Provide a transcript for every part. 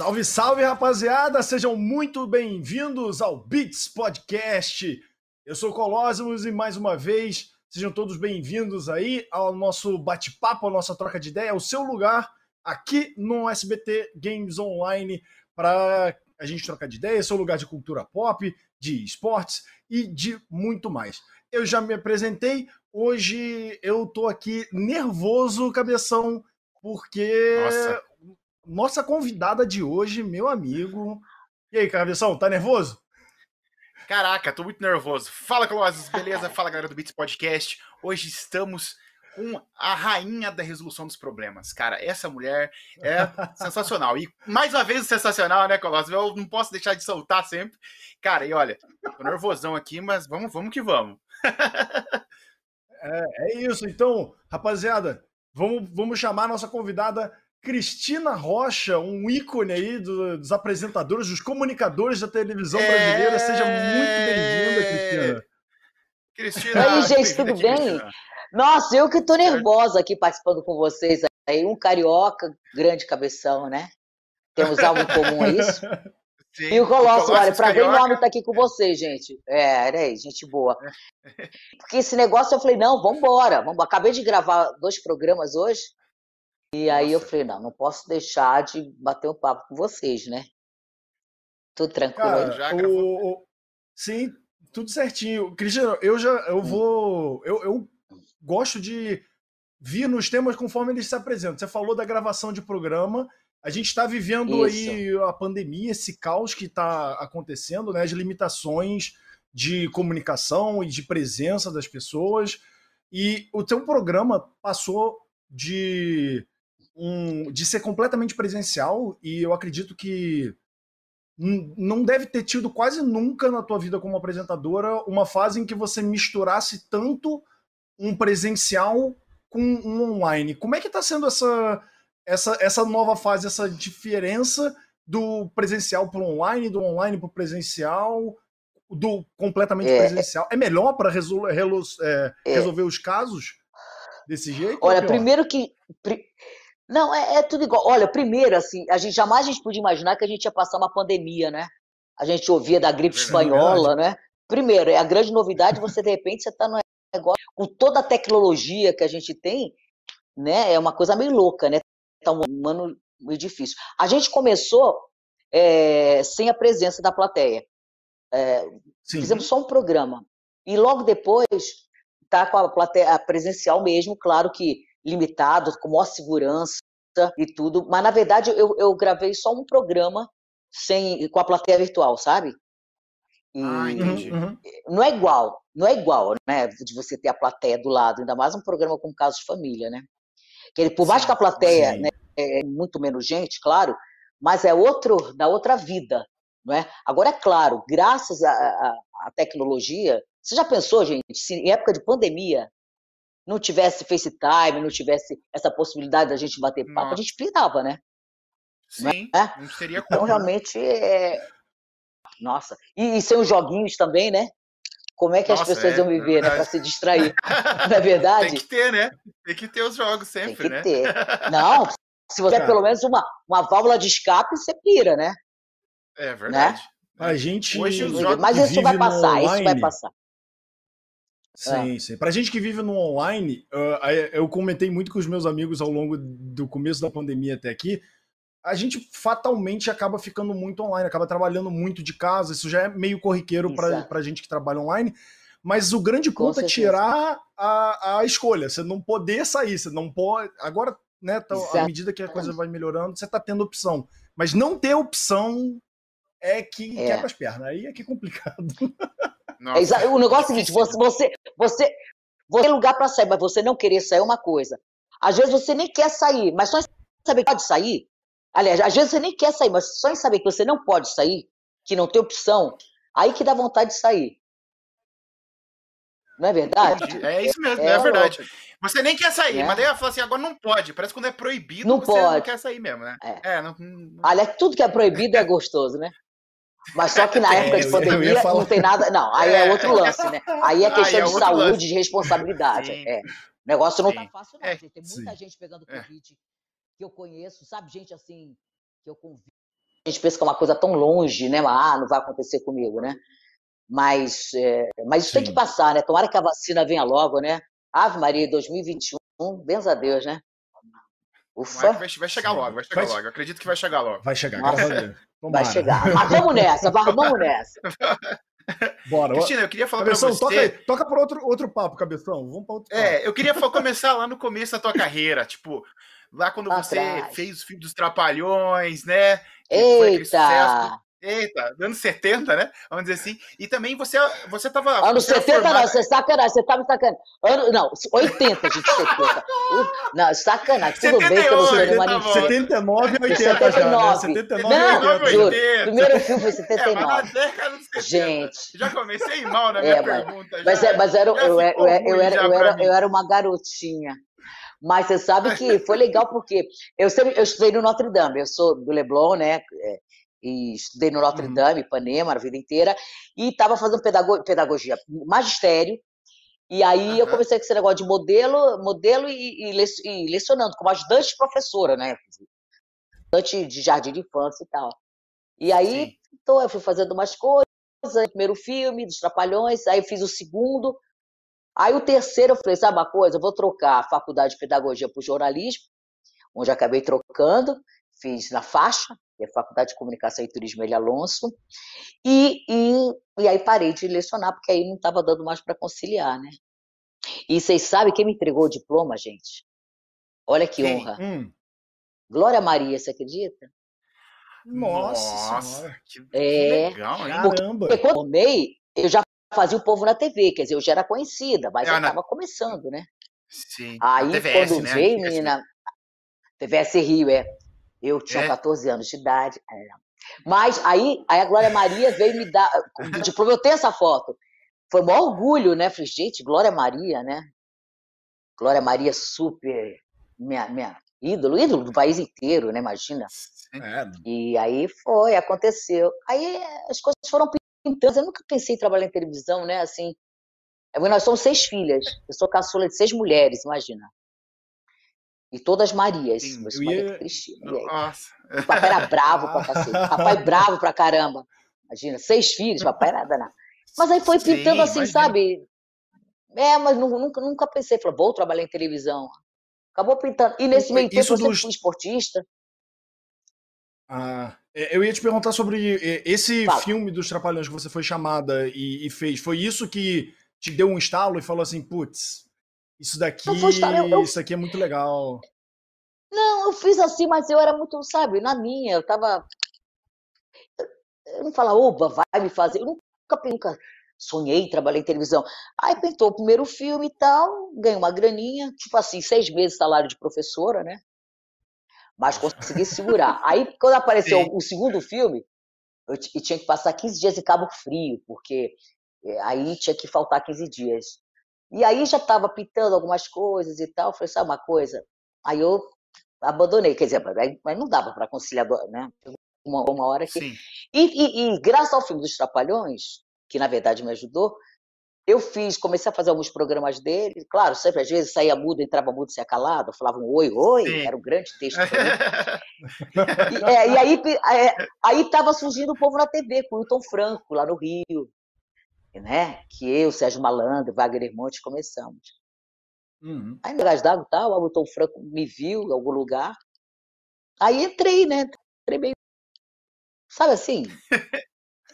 Salve, salve, rapaziada! Sejam muito bem-vindos ao Beats Podcast. Eu sou Colosmos e mais uma vez sejam todos bem-vindos aí ao nosso bate-papo, a nossa troca de ideia, o seu lugar aqui no SBT Games Online para a gente trocar de ideia, seu lugar de cultura pop, de esportes e de muito mais. Eu já me apresentei, hoje eu tô aqui nervoso, cabeção, porque Nossa nossa convidada de hoje, meu amigo. E aí, Cabeção, tá nervoso? Caraca, tô muito nervoso. Fala, Colossus, beleza? Fala, galera do Beats Podcast. Hoje estamos com a rainha da resolução dos problemas. Cara, essa mulher é sensacional. E mais uma vez sensacional, né, Colossus? Eu não posso deixar de soltar sempre. Cara, e olha, tô nervosão aqui, mas vamos, vamos que vamos. é, é isso. Então, rapaziada, vamos, vamos chamar a nossa convidada Cristina Rocha, um ícone aí do, dos apresentadores, dos comunicadores da televisão é... brasileira. Seja muito bem-vinda, Cristina. Cristina. Aí, gente, tudo bem? Cristina. Nossa, eu que tô nervosa aqui participando com vocês aí. Um carioca, grande cabeção, né? Temos algo em comum, é isso? Sim, e o Colosso, olha, pra ver o nome tá aqui com vocês, gente. É, era aí, gente boa. Porque esse negócio eu falei, não, vambora. vambora. Acabei de gravar dois programas hoje. E aí eu falei, não, não posso deixar de bater um papo com vocês, né? Tudo tranquilo. Cara, já o, o, sim, tudo certinho. Cristiano, eu já eu hum. vou. Eu, eu gosto de vir nos temas conforme eles se apresentam. Você falou da gravação de programa. A gente está vivendo Isso. aí a pandemia, esse caos que está acontecendo, né? As limitações de comunicação e de presença das pessoas. E o teu programa passou de um, de ser completamente presencial e eu acredito que não deve ter tido quase nunca na tua vida como apresentadora uma fase em que você misturasse tanto um presencial com um online. Como é que está sendo essa, essa, essa nova fase, essa diferença do presencial para o online, do online para o presencial, do completamente é, presencial? É melhor para resol é, é, resolver os casos desse jeito? Olha, primeiro que não, é, é, tudo igual. Olha, primeiro, assim, a gente jamais a gente podia imaginar que a gente ia passar uma pandemia, né? A gente ouvia da gripe é espanhola, né? Primeiro, é a grande novidade, você de repente você está no negócio com toda a tecnologia que a gente tem, né? É uma coisa meio louca, né? Tá um ano meio difícil. A gente começou é, sem a presença da plateia. É, fizemos só um programa. E logo depois tá com a plateia presencial mesmo, claro que limitado, com maior segurança e tudo. Mas, na verdade, eu, eu gravei só um programa sem, com a plateia virtual, sabe? E ah, entendi. Uhum. Não é igual, não é igual, né? De você ter a plateia do lado, ainda mais um programa com casos de família, né? Que ele, por mais que a plateia né, é muito menos gente, claro, mas é outro, da outra vida, não é? Agora, é claro, graças à tecnologia, você já pensou, gente, se em época de pandemia não tivesse FaceTime, não tivesse essa possibilidade da gente bater papo, Nossa. a gente pirava, né? Sim, né? não seria Então, como. realmente, é... Nossa. E, e sem os joguinhos também, né? Como é que Nossa, as pessoas é, iam viver, é né? Para se distrair. não é verdade? Tem que ter, né? Tem que ter os jogos sempre, Tem que né? ter. Não, se você tiver pelo menos uma, uma válvula de escape, você pira, né? É verdade. Né? A gente. Hoje, Mas isso vai passar, isso vai passar. Sim, é. sim. Pra gente que vive no online, uh, eu comentei muito com os meus amigos ao longo do começo da pandemia até aqui. A gente fatalmente acaba ficando muito online, acaba trabalhando muito de casa. Isso já é meio corriqueiro para pra gente que trabalha online. Mas o grande ponto é tirar a, a escolha. Você não poder sair, você não pode. Agora, né, tá, à medida que a coisa vai melhorando, você tá tendo opção. Mas não ter opção é que é. quebra as pernas. Aí é que é complicado. É, o negócio é o seguinte: você, você, você, você tem lugar para sair, mas você não querer sair é uma coisa. Às vezes você nem quer sair, mas só em saber que pode sair. Aliás, às vezes você nem quer sair, mas só em saber que você não pode sair, que não tem opção, aí que dá vontade de sair. Não é verdade? É isso mesmo, é, é verdade. Você nem quer sair, é. mas daí ela fala assim, agora não pode. Parece que quando é proibido, não você pode. não quer sair mesmo, né? É. é não, não... Aliás, tudo que é proibido é gostoso, né? Mas só que na época de pandemia não tem nada. Não, aí é, é outro lance, né? Aí é questão aí é de saúde, lance. de responsabilidade. É. O negócio não Sim. tá fácil, não, é. gente. Tem muita Sim. gente pegando é. Covid que eu conheço, sabe? Gente assim, que eu convido. gente pensa que é uma coisa tão longe, né? Ah, não vai acontecer comigo, né? Mas, é, mas isso Sim. tem que passar, né? Tomara que a vacina venha logo, né? Ave Maria, 2021, benza a Deus, né? Ufa. Vai, vai chegar logo, vai chegar vai... logo. Eu acredito que vai chegar logo. Vai chegar, graças a Deus. Vai chegar. Mas vamos nessa, vamos nessa. Bora. Cristina, eu queria falar Cabeção, pra você... Toca, aí, toca por outro, outro papo, Cabeção. Vamos para outro é, papo. É, eu queria começar lá no começo da tua carreira. Tipo, lá quando você fez o filme dos Trapalhões, né? Eita! Eita, anos 70, né? Vamos dizer assim. E também você, você tava. Anos 70 formada... não, você é sacanagem, você tá me sacanagem. Ano, não, 80, gente, 70. não, sacanagem, tudo 78, bem que eu não sei tá uma 79 e 80 79. já, né? 79 não, e 80. Juro, primeiro filme foi 79. É, mas na década de 70. Gente. Já comecei mal na minha é, pergunta. Mas, já, é, mas era, eu, eu, eu, eu, era, eu, era, eu era uma garotinha. Mas você sabe que foi legal porque eu sempre eu estudei no Notre Dame, eu sou do Leblon, né? E estudei no Notre uhum. Dame, Ipanema, a vida inteira, e estava fazendo pedagogia, pedagogia, magistério, e aí uhum. eu comecei com esse negócio de modelo, modelo e, e, e lecionando, como ajudante de professora, né? Ajudante de jardim de infância e tal. E aí, então, eu fui fazendo umas coisas, primeiro filme, dos Trapalhões, aí eu fiz o segundo, aí o terceiro eu falei, sabe uma coisa, eu vou trocar a faculdade de pedagogia por jornalismo, onde acabei trocando, fiz na faixa, que é a Faculdade de Comunicação e Turismo Ele Alonso, e, e, e aí parei de lecionar, porque aí não estava dando mais para conciliar, né? E vocês sabem quem me entregou o diploma, gente? Olha que quem? honra. Hum. Glória Maria, você acredita? Nossa, Nossa que, é, legal, hein? Caramba! Porque quando eu formei, eu já fazia o povo na TV, quer dizer, eu já era conhecida, mas é, eu estava na... começando, né? Sim. Aí, TVS, quando né? veio, menina, TVS Rio, é. Eu tinha é? 14 anos de idade. É. Mas aí, aí a Glória Maria veio me dar o diploma. Eu tenho essa foto. Foi um orgulho, né? Falei, gente, Glória Maria, né? Glória Maria super minha, minha ídolo, ídolo do país inteiro, né? Imagina. É. E aí foi, aconteceu. Aí as coisas foram pintando. Eu nunca pensei em trabalhar em televisão, né? Assim, é nós somos seis filhas. Eu sou caçula de seis mulheres, imagina. E todas Marias. Sim, eu ia... Cristina. Nossa. O papai era bravo pra cacete. Papai bravo pra caramba. Imagina, seis filhos, papai era danado. Mas aí foi pintando Sim, assim, imagina. sabe? É, mas nunca, nunca pensei, falei, vou trabalhar em televisão. Acabou pintando. E nesse meio tempo eu sempre dos... fui esportista. Ah, é, eu ia te perguntar sobre esse Fala. filme dos Trapalhões que você foi chamada e, e, fez. Foi isso que te deu um estalo e falou assim, putz, isso daqui, eu, eu... isso aqui é muito legal. Não, eu fiz assim, mas eu era muito, sabe, na minha, eu tava. Eu não falo, oba, vai me fazer. Eu nunca, nunca sonhei em trabalhar em televisão. Aí pintou o primeiro filme e tal, ganhei uma graninha, tipo assim, seis meses salário de professora, né? Mas consegui segurar. Aí, quando apareceu Sim. o segundo filme, eu, eu tinha que passar 15 dias em Cabo Frio, porque eh, aí tinha que faltar 15 dias. E aí já estava pintando algumas coisas e tal. Falei, sabe uma coisa? Aí eu abandonei, quer dizer, mas não dava para conciliar, né? Uma, uma hora que. E, e, e, graças ao filme dos Trapalhões, que na verdade me ajudou, eu fiz, comecei a fazer alguns programas dele. Claro, sempre às vezes saía mudo, entrava mudo, se calado, falava um oi, oi, Sim. era um grande texto. e, é, e aí é, aí estava surgindo o povo na TV, com o Hilton Franco, lá no Rio né? Que eu, Sérgio Malandro, Wagner Monte começamos. Uhum. Aí d'Água tal, o Hamilton Franco me viu em algum lugar. Aí entrei, né? Entrei meio. Sabe assim?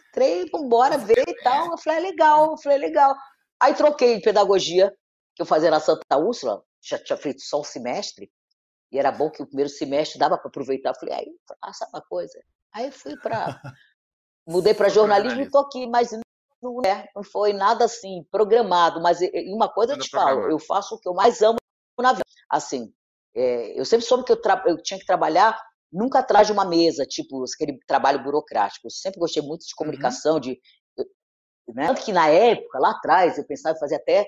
Entrei, vambora ver e tal. Eu falei, é legal, eu falei, é legal. Aí troquei de pedagogia, que eu fazia na Santa Úrsula, já tinha feito só um semestre, e era bom que o primeiro semestre dava para aproveitar. Eu falei, aí, ah, sabe uma coisa? Aí fui para. Mudei para jornalismo e estou aqui, mas não, é, não foi nada assim programado, mas uma coisa eu te falo, eu faço o que eu mais amo na vida. Assim, é, eu sempre soube que eu, eu, tinha que trabalhar nunca atrás de uma mesa, tipo aquele trabalho burocrático. Eu sempre gostei muito de uhum. comunicação, uhum. de né? tanto que na época lá atrás eu pensava em fazer até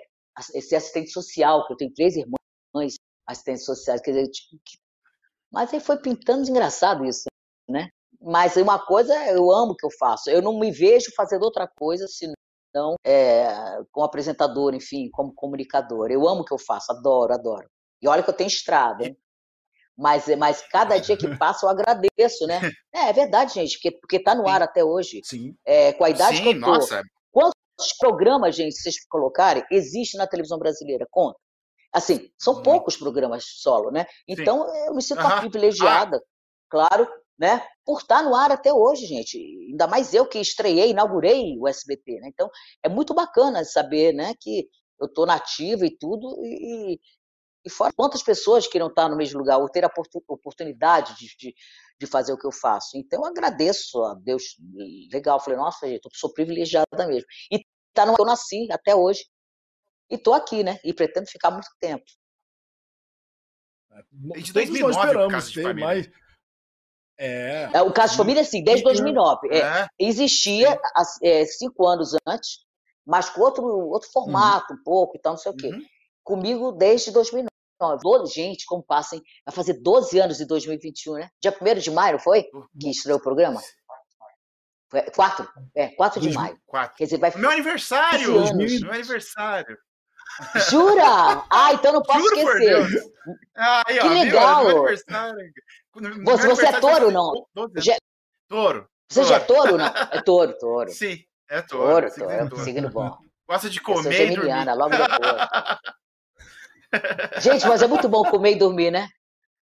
esse assistente social, que eu tenho três irmãs assistentes sociais, quer dizer, tipo, mas aí foi pintando de engraçado isso, né? Mas uma coisa eu amo o que eu faço. Eu não me vejo fazendo outra coisa senão é, como apresentador, enfim, como comunicador. Eu amo o que eu faço, adoro, adoro. E olha que eu tenho estrada, hein? Mas, mas cada dia que passa eu agradeço, né? É, é verdade, gente, porque, porque tá no ar até hoje. Sim. É, com a idade Sim, que eu tô. nossa. Quantos programas, gente, vocês colocarem, existe na televisão brasileira? Conta. Assim, são poucos programas solo, né? Então eu me sinto uma Aham. privilegiada, claro, né? Por estar no ar até hoje, gente. Ainda mais eu que estreiei, inaugurei o SBT, né? Então é muito bacana saber, né, que eu estou nativa e tudo, e, e fora quantas pessoas que não estão no mesmo lugar, ou ter a oportu- oportunidade de, de, de fazer o que eu faço. Então eu agradeço a Deus, legal. Falei, nossa, gente, eu sou privilegiada mesmo. E tá no eu nasci até hoje. E tô aqui, né? E pretendo ficar muito tempo. Todos de nós 2009 o esperamos ter mais. É. É, O caso de família, sim, desde 2009. É, É, existia há, é, cinco anos antes, mas com outro, outro formato, um pouco e tal, não sei o quê. uhum. Comigo desde 2009. Doze- Gente, como passem, vai fazer 12 anos em 2021, né? Dia 1 de maio, não foi? Que estreou o programa? Foi 4? É, 4 de maio. Quatro. Quer dizer, vai. Meu aniversário! Meu aniversário! Jura? Ah, então não posso Juro esquecer. Deus! Aí, ó, Que legal! Meu Você- você é touro ou não? 12 anos. Já- Touro. Você já é touro, não? É touro, touro. Sim, é touro. Touro, signo touro. É um signo bom. Gosta de comer e dormir. logo depois. Gente, mas é muito bom comer e dormir, né?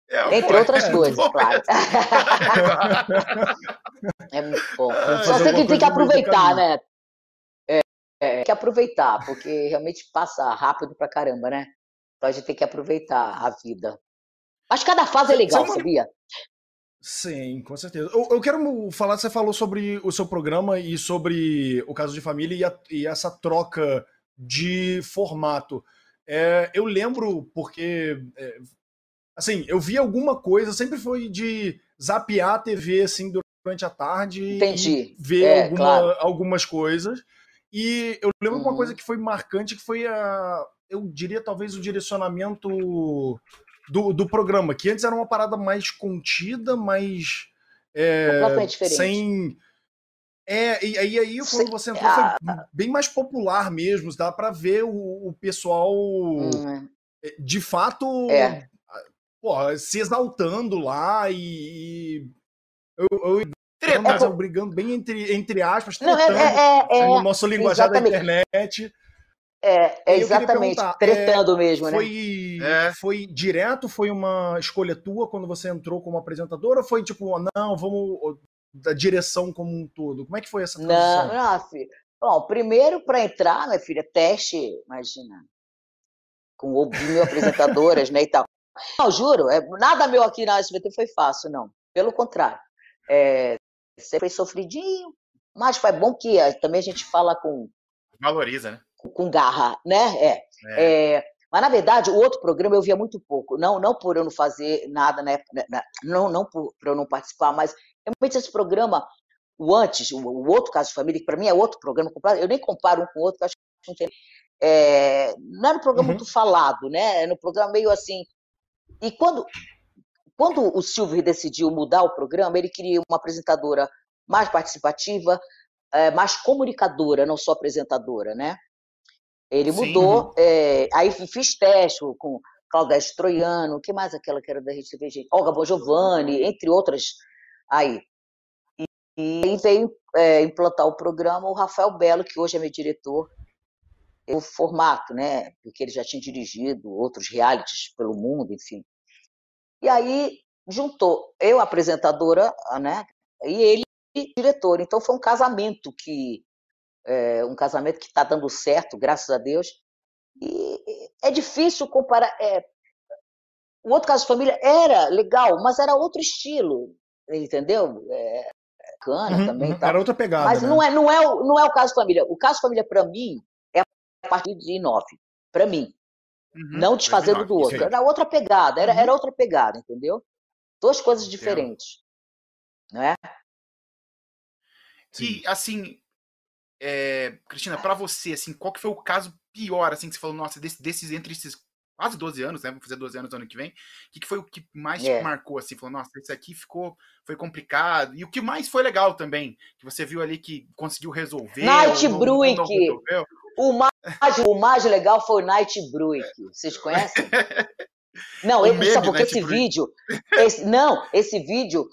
É, Entre pô, outras é coisas, claro. É muito bom. Ah, Só sei que tem que aproveitar, né? É, tem que aproveitar, porque realmente passa rápido pra caramba, né? Então a gente tem que aproveitar a vida. Mas cada fase é legal, sabia? Sim, com certeza. Eu, eu quero falar, você falou sobre o seu programa e sobre o caso de família e, a- e essa troca de formato. É, eu lembro porque, é, assim, eu vi alguma coisa, sempre foi de zapear a TV, assim, durante a tarde Entendi. e ver É, alguma- claro. algumas coisas. E eu lembro uma Uhum. coisa que foi marcante, que foi a, eu diria, talvez o direcionamento do, do programa, que antes era uma parada mais contida, mais. é, diferente. Sem. É, e aí, aí quando você entrou, ah, foi bem mais popular mesmo, dá pra ver o, o pessoal Hum, de fato É. pô, se exaltando lá e. e eu, eu, Treta. mas eu brigando bem entre, entre aspas, Não, é, tretando, é, é, no é, nosso linguajar da internet. é, é exatamente. Tretando mesmo, né? Foi, É. foi direto? Foi uma escolha tua quando você entrou como apresentadora? Ou foi tipo, não, vamos da direção como um todo? Como é que foi essa Não, transição? não, filho. Bom, primeiro para entrar, minha filha, teste, imagina, com o mil apresentadoras, né, e tal. Não, juro, é, nada meu aqui na SBT foi fácil, não. Pelo contrário. É, sempre foi sofridinho, mas foi bom que eh, também a gente fala com, Valoriza, né? com garra, né? É. É. É, mas, na verdade, o outro programa eu via muito pouco. Não, não por eu não fazer nada, né? na- não, não por, por eu não participar, mas realmente esse programa, o antes, o, o outro caso de família, que para mim é outro programa eu nem comparo um com o outro, que eu acho que não tem. É, não era um programa Uhum. muito falado, né? Era um programa meio assim. E quando, quando o Silvio decidiu mudar o programa, ele queria uma apresentadora mais participativa, eh, mais comunicadora, não só apresentadora, né? Ele Sim, mudou, eh, aí fi- fiz teste com Cláudia Troiano, que mais aquela que era da Rede TV, gente? Olga Bongiovanni, entre outras aí. E, e veio eh, implantar o programa o Rafael Belo, que hoje é meu diretor, o formato, né? Porque ele já tinha dirigido outros realities pelo mundo, enfim. E aí juntou eu, apresentadora, né? E ele, diretor. Então foi um casamento que é, um casamento que está dando certo, graças a Deus. E é difícil comparar. é, o outro caso de família era legal, mas era outro estilo, entendeu? É, bacana Uhum, também. uhum. Era outra pegada. Mas né? não é, não, é o, não é o caso de família. O caso de família, para mim, é a partir de nove. Para mim. Uhum, Não desfazendo 2009, do outro. Era outra pegada, era, Uhum. era outra pegada, entendeu? Duas coisas diferentes. Não é? E, assim, é, Cristina, pra você, assim, qual que foi o caso pior, assim, que você falou, nossa, desse- desses, entre esses quase 12 anos, né, vou fazer 12 anos ano que vem, o que, que foi o que mais te É. marcou, assim, falou, nossa, esse aqui ficou, foi complicado, e o que mais foi legal também, que você viu ali que conseguiu resolver, Night Bruick. O mais, o mais legal foi o Night Bruick. Vocês conhecem? Não, o ele, sabe porque esse vídeo. Esse, não, esse vídeo.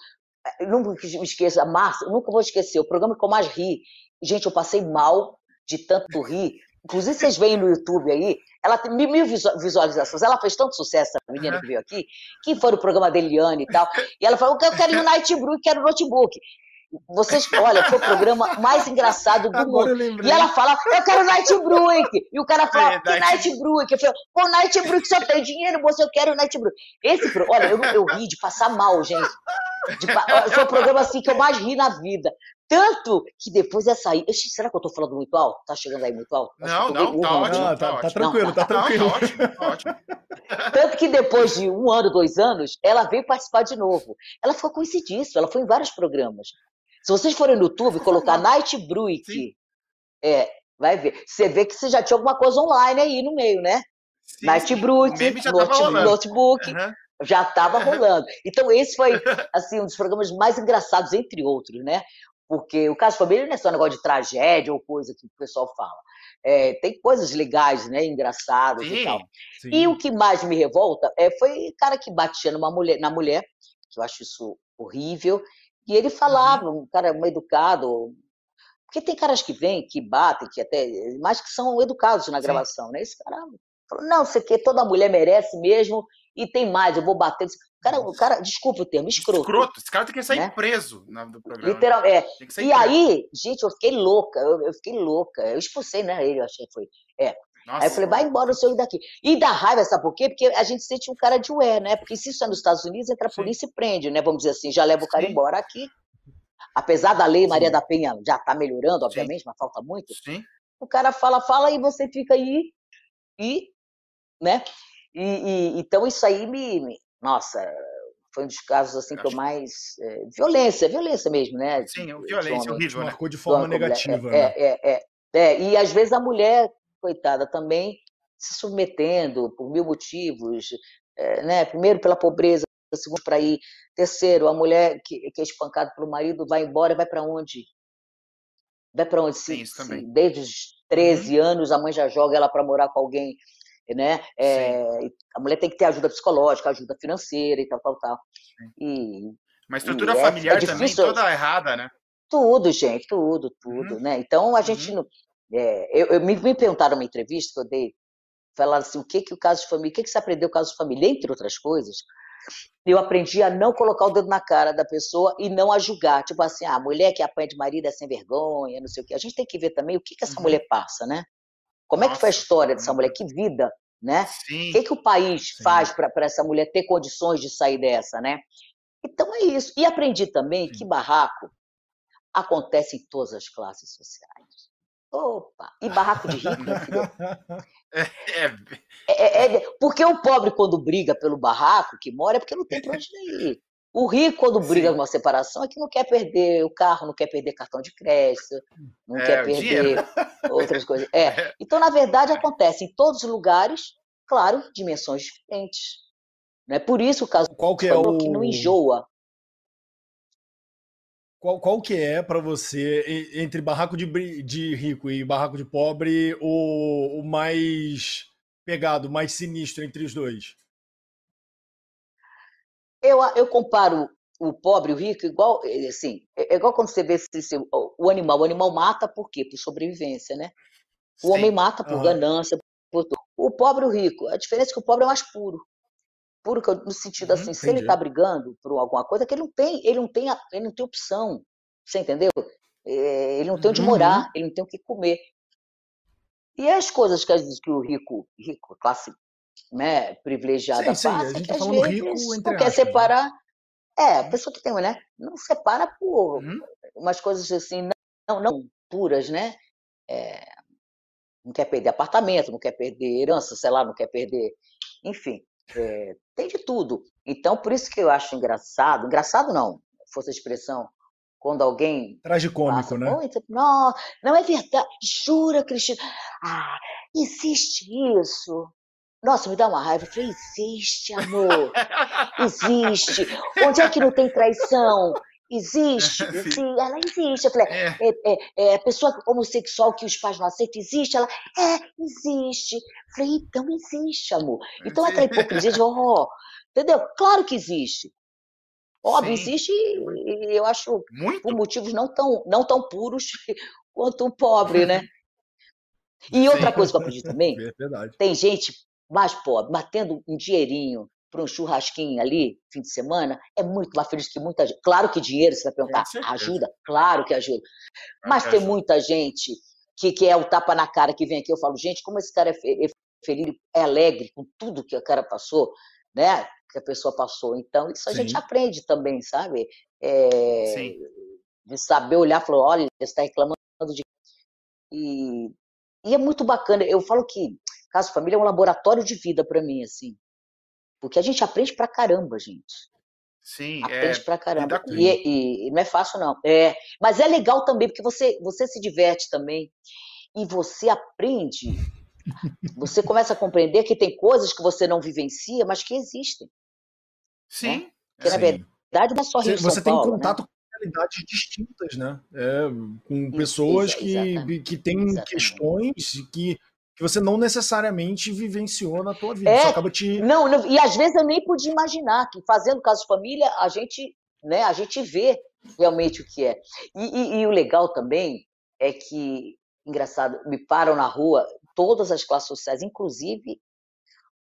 Eh, nunca me esqueço, a Márcia, nunca vou esquecer, o programa que eu mais ri. Gente, eu passei mal de tanto rir. Inclusive, vocês veem no YouTube aí, ela tem mil visualizações. Ela fez tanto sucesso, a menina que veio aqui, que foi no programa da Eliane e tal. E ela falou: Eu quero ir no Night Brew, quero notebook. Vocês, olha, foi o programa mais engraçado do Agora mundo. E ela fala, eu quero Night Bruick. E o cara fala, é, que Night Bruick? Eu falei, pô, Night Bruick só tem dinheiro, você eu quero Night Bruick. Esse, olha, eu, eu ri de passar mal, gente. De, foi o programa assim que eu mais ri na vida. Tanto que depois essa aí. Será que eu tô falando muito alto? Tá chegando aí muito alto? Não, não, tá ótimo, tá, tá, tá, tranquilo, não, tá, tá tranquilo. Não, tá ótimo, tá ótimo. Tanto que depois de um ano, dois anos, ela veio participar de novo. Ela ficou conhecidíssima, ela foi em vários programas. Se vocês forem no YouTube colocar Night Bruick, é, vai ver. Você vê que você já tinha alguma coisa online aí no meio, né? Sim, Night Bruick, note, notebook, uhum. já estava rolando. Então esse foi assim um dos programas mais engraçados entre outros, né? Porque o caso família não é só um negócio de tragédia ou coisa que o pessoal fala. É, tem coisas legais, né, engraçadas sim, e tal. Sim. E o que mais me revolta é, foi cara que batia numa mulher, na mulher, que eu acho isso horrível, e ele falava, uhum. um cara um educado, porque tem caras que vêm, que batem, que até, mas que são educados na gravação, Sim. né? Esse cara falou, não, você quer, toda mulher merece mesmo, e tem mais, eu vou bater. O cara, o cara desculpa o termo, escroto. Escroto, esse cara tem que sair né? preso no programa. Literal, é. E preso. aí, gente, eu fiquei louca, eu, eu, fiquei louca. Eu expulsei, né? Ele, eu achei que foi. É. Nossa. Aí eu falei, vai embora o senhor daqui. E dá raiva, sabe por quê? Porque a gente sente um cara de ué, né? Porque se isso é nos Estados Unidos, entra a polícia Sim. e prende, né? Vamos dizer assim, já leva o cara Sim. embora aqui. Apesar da lei Maria Sim. da Penha já tá melhorando, obviamente, mas falta muito. Sim. O cara fala, fala e você fica aí e, né? E, e então isso aí me, me, nossa, foi um dos casos assim que eu mais é, violência, violência mesmo, né? Sim, violência horrível, né? Marcou de forma negativa. É, né? é, é, é, é, e às vezes a mulher, coitada, também se submetendo por mil motivos, é, né? Primeiro pela pobreza, segundo para ir, terceiro, a mulher que, que é espancada pelo marido vai embora, vai para onde? Vai para onde? Se, se, desde os 13 uhum. anos a mãe já joga ela para morar com alguém, né? É, a mulher tem que ter ajuda psicológica, ajuda financeira e tal, tal, tal. E, Uma estrutura familiar é, é também toda errada, né? Tudo, gente, tudo, tudo, uhum. né? Então a gente uhum. não. É, eu, eu me, me perguntaram numa entrevista que eu dei, falaram assim, o que que o caso de família, o que que você aprendeu o caso de família, entre outras coisas, eu aprendi a não colocar o dedo na cara da pessoa e não a julgar. Tipo assim, a ah, mulher que apanha de marido é sem vergonha, não sei o quê. A gente tem que ver também o que, que essa uhum. mulher passa, né? Como Nossa, é que foi a história dessa mulher? Que vida, né? Sim. O que, que o país Sim. faz para essa mulher ter condições de sair dessa, né? Então é isso. E aprendi também Sim. que barraco acontece em todas as classes sociais. Opa! E barraco de rico, meu filho. É, é, é, porque o pobre, quando briga pelo barraco que mora, é porque não tem para onde ir. O rico, quando briga Sim. numa separação, é que não quer perder o carro, não quer perder cartão de crédito, não é, quer perder outras coisas. É. Então, na verdade, acontece em todos os lugares, claro, dimensões diferentes. Não é por isso o caso Qual que, é o... que não enjoa. Qual, qual que é para você, entre barraco de, de rico e barraco de pobre, o, o mais pegado, mais sinistro entre os dois? Eu, eu comparo o pobre e o rico igual, assim, é, é igual quando você vê assim, o animal. O animal mata por quê? Por sobrevivência, né? O Sim. homem mata por uhum. ganância, por. O pobre e o rico, a diferença é que o pobre é mais puro puro no sentido uhum, assim, se ele está brigando por alguma coisa, que ele não tem, ele não tem, ele não tem opção, você entendeu? É, ele não tem onde uhum. morar, ele não tem o que comer. E as coisas que, que o rico, rico, classe né, privilegiada sim, passa, sim, a gente que tá às vezes rico, não quer né? separar. É, a pessoa que tem, né? Não separa por uhum. umas coisas assim, não, não puras, né? É, não quer perder apartamento, não quer perder herança, sei lá, não quer perder. Enfim, é, tem de tudo. Então, por isso que eu acho engraçado, engraçado não, força de expressão, quando alguém. Tragicômico, né? Não, não é verdade. Jura, Cristina? Ah, existe isso. Nossa, me dá uma raiva. Eu falei, existe, amor. Existe. Onde é que não tem traição? Existe, existe, ela existe. Eu falei, é. É, é, é, a pessoa homossexual que os pais não aceitam, existe? Ela, é, existe. Eu falei, então existe, amor. Então aquela hipocrisia de, oh, entendeu? Claro que existe. Óbvio, Sim. existe e eu acho Muito. por motivos não tão, não tão puros quanto o pobre, né? E outra Sim. coisa que eu acredito também, é tem gente mais pobre, batendo um dinheirinho para um churrasquinho ali, fim de semana, é muito mais feliz que muita gente. Claro que dinheiro, você vai perguntar, ajuda? Claro que ajuda. Mas tem muita gente que, que é o tapa na cara que vem aqui. Eu falo, gente, como esse cara é, é feliz, é alegre com tudo que o cara passou, né? Que a pessoa passou. Então, isso a Sim. gente aprende também, sabe? É, de saber olhar e falar, olha, você está reclamando de. E, e é muito bacana. Eu falo que Caso Família é um laboratório de vida para mim, assim. Porque a gente aprende pra caramba, gente. Sim, aprende é, pra caramba. E, e, e, não é fácil, não. É, mas é legal também, porque você, você se diverte também. E você aprende. Você começa a compreender que tem coisas que você não vivencia, mas que existem. Sim. Né? Porque, sim. na verdade, não é só Rio Você tem Paulo, né? contato né? com realidades distintas, né? É, com pessoas que, que têm exatamente. questões que que você não necessariamente vivenciou na tua vida. É, acaba te... não, não, e às vezes eu nem podia imaginar que fazendo caso de família a gente, né, a gente vê realmente o que é. E, e, e o legal também é que, engraçado, me param na rua todas as classes sociais, inclusive,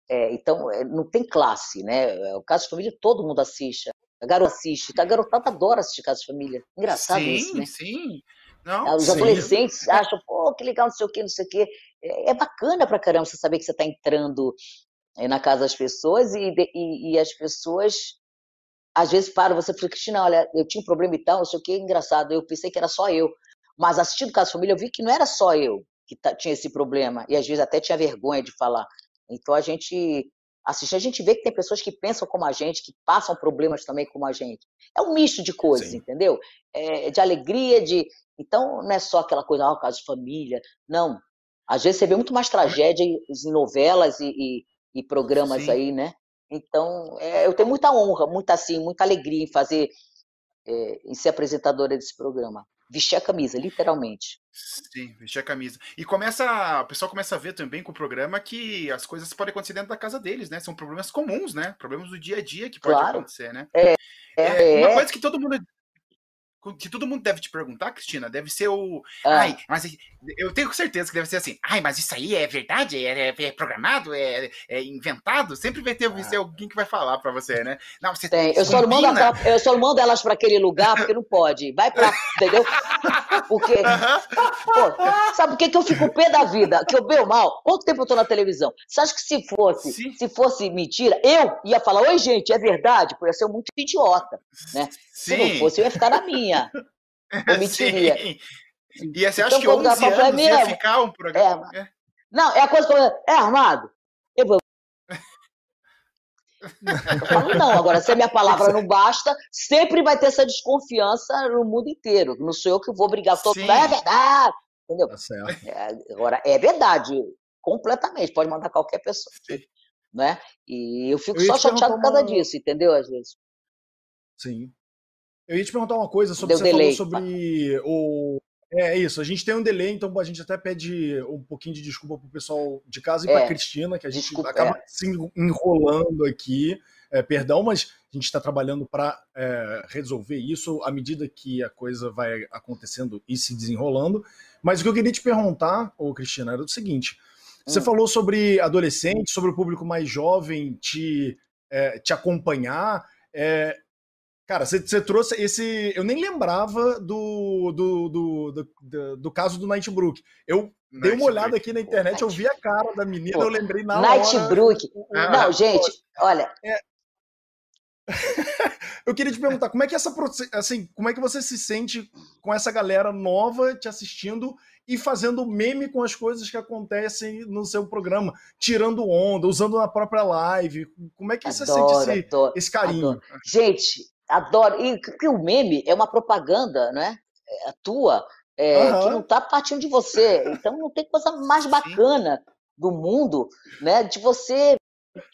é, então é, não tem classe, né? O caso de família todo mundo assiste. A garota assiste, a garotada adora assistir caso de família. Engraçado sim, isso, né? Sim, sim. Não, Os sim. adolescentes acham, pô, que legal, não sei o quê, não sei o quê. É, é bacana pra caramba você saber que você está entrando eh, na casa das pessoas e, e, e, as pessoas às vezes param, você fala, Cristina, olha, eu tinha um problema e tal, não sei o que, engraçado, eu pensei que era só eu. Mas assistindo Caso Família, eu vi que não era só eu que tinha esse problema, e às vezes até tinha vergonha de falar. Então a gente assiste, a gente vê que tem pessoas que pensam como a gente, que passam problemas também como a gente. É um misto de coisas, Sim. entendeu? É, de alegria, de. Então não é só aquela coisa, ah, caso de família. Não. Às vezes você vê muito mais tragédia em novelas e, e, e programas Sim. aí, né? Então, é, eu tenho muita honra, muita assim, muita alegria em fazer, é, em ser apresentadora desse programa. Vestir a camisa, literalmente. Sim, vestir a camisa. E começa, o pessoal começa a ver também com o programa que as coisas podem acontecer dentro da casa deles, né? São problemas comuns, né? Problemas do dia a dia que pode claro. acontecer, né? É, é, é, uma coisa que todo mundo que todo mundo deve te perguntar, Cristina, deve ser o. Ah. Ai, mas eu tenho certeza que deve ser assim. Ai, mas isso aí é verdade? É, é, é programado? É, é, inventado? Sempre vai ter ah. alguém que vai falar para você, né? Não, você tem. Eu só, não mando eu só não mando elas para aquele lugar porque não pode. Vai para. Entendeu? Porque. Pô, sabe por que, que eu fico pé da vida? Que eu bebo mal? Quanto tempo eu tô na televisão? Você acha que se fosse, se fosse mentira, eu ia falar, oi, gente, é verdade? Porque eu ia ser muito idiota, né? Sim. Se não fosse, eu ia ficar na minha. Eu mentiria. Sim. E você acha então, que 11 anos ia ficar um programa? É, não, é a coisa que eu... É armado? Eu vou... Eu falo, não, agora se a minha palavra não basta, sempre vai ter essa desconfiança no mundo inteiro. Não sou eu que vou brigar todo mundo. É verdade! Entendeu? Tá é, agora, é verdade, completamente. Pode mandar qualquer pessoa. Sim. Né? E eu fico eu só chateado por causa uma... disso, entendeu? Às vezes. Sim. Eu ia te perguntar uma coisa sobre Deu você delay. falou sobre o. É, é isso, a gente tem um delay, então a gente até pede um pouquinho de desculpa pro pessoal de casa e é, para Cristina, que a gente desculpa, acaba é. se enrolando aqui. É, perdão, mas a gente está trabalhando para é, resolver isso à medida que a coisa vai acontecendo e se desenrolando. Mas o que eu queria te perguntar, ô Cristina, era o seguinte: você hum. falou sobre adolescente, sobre o público mais jovem te, é, te acompanhar. Cara, você, trouxe esse. Eu nem lembrava do, do, do, do, do caso do Nightbrook. Eu Night dei uma olhada aqui na internet, Pô, eu vi a cara da menina, Pô, eu lembrei na Nightbrook. hora. Ah, Não, gente, olha. É... eu queria te perguntar, como é que essa assim, como é que você se sente com essa galera nova te assistindo e fazendo meme com as coisas que acontecem no seu programa, tirando onda, usando na própria live. Como é que adoro, você sente esse, adoro, esse carinho? Adoro. Gente, adoro. E o meme é uma propaganda, né? É, tua, é, uhum. que não está partindo de você. Então não tem coisa mais bacana do mundo, né? De você.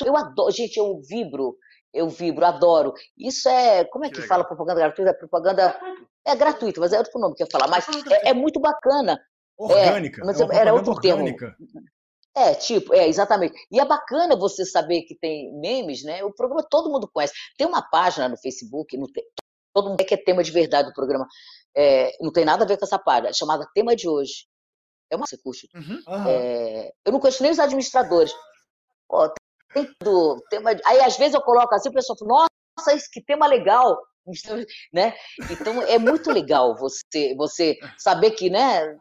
Eu adoro, gente, eu vibro eu vibro, adoro. Isso é, como é que, Que fala propaganda gratuita? É propaganda é gratuito, mas é outro nome que eu ia falar, mas é, é muito bacana. Orgânica. mas é era outro termo. É, tipo, é, exatamente. E é bacana você saber que tem memes, né? O programa todo mundo conhece. Tem uma página no Facebook, no todo mundo que é tema de verdade do programa. É, não tem nada a ver com essa página, chamada Tema de Hoje. É uma você curte. Uhum. Aham. É, eu não conheço nem os administradores. Pô, tem do tema. de- Aí às vezes eu coloco assim, o pessoal fala, nossa, isso que tema legal. Né? Então é muito legal você, você saber que, né?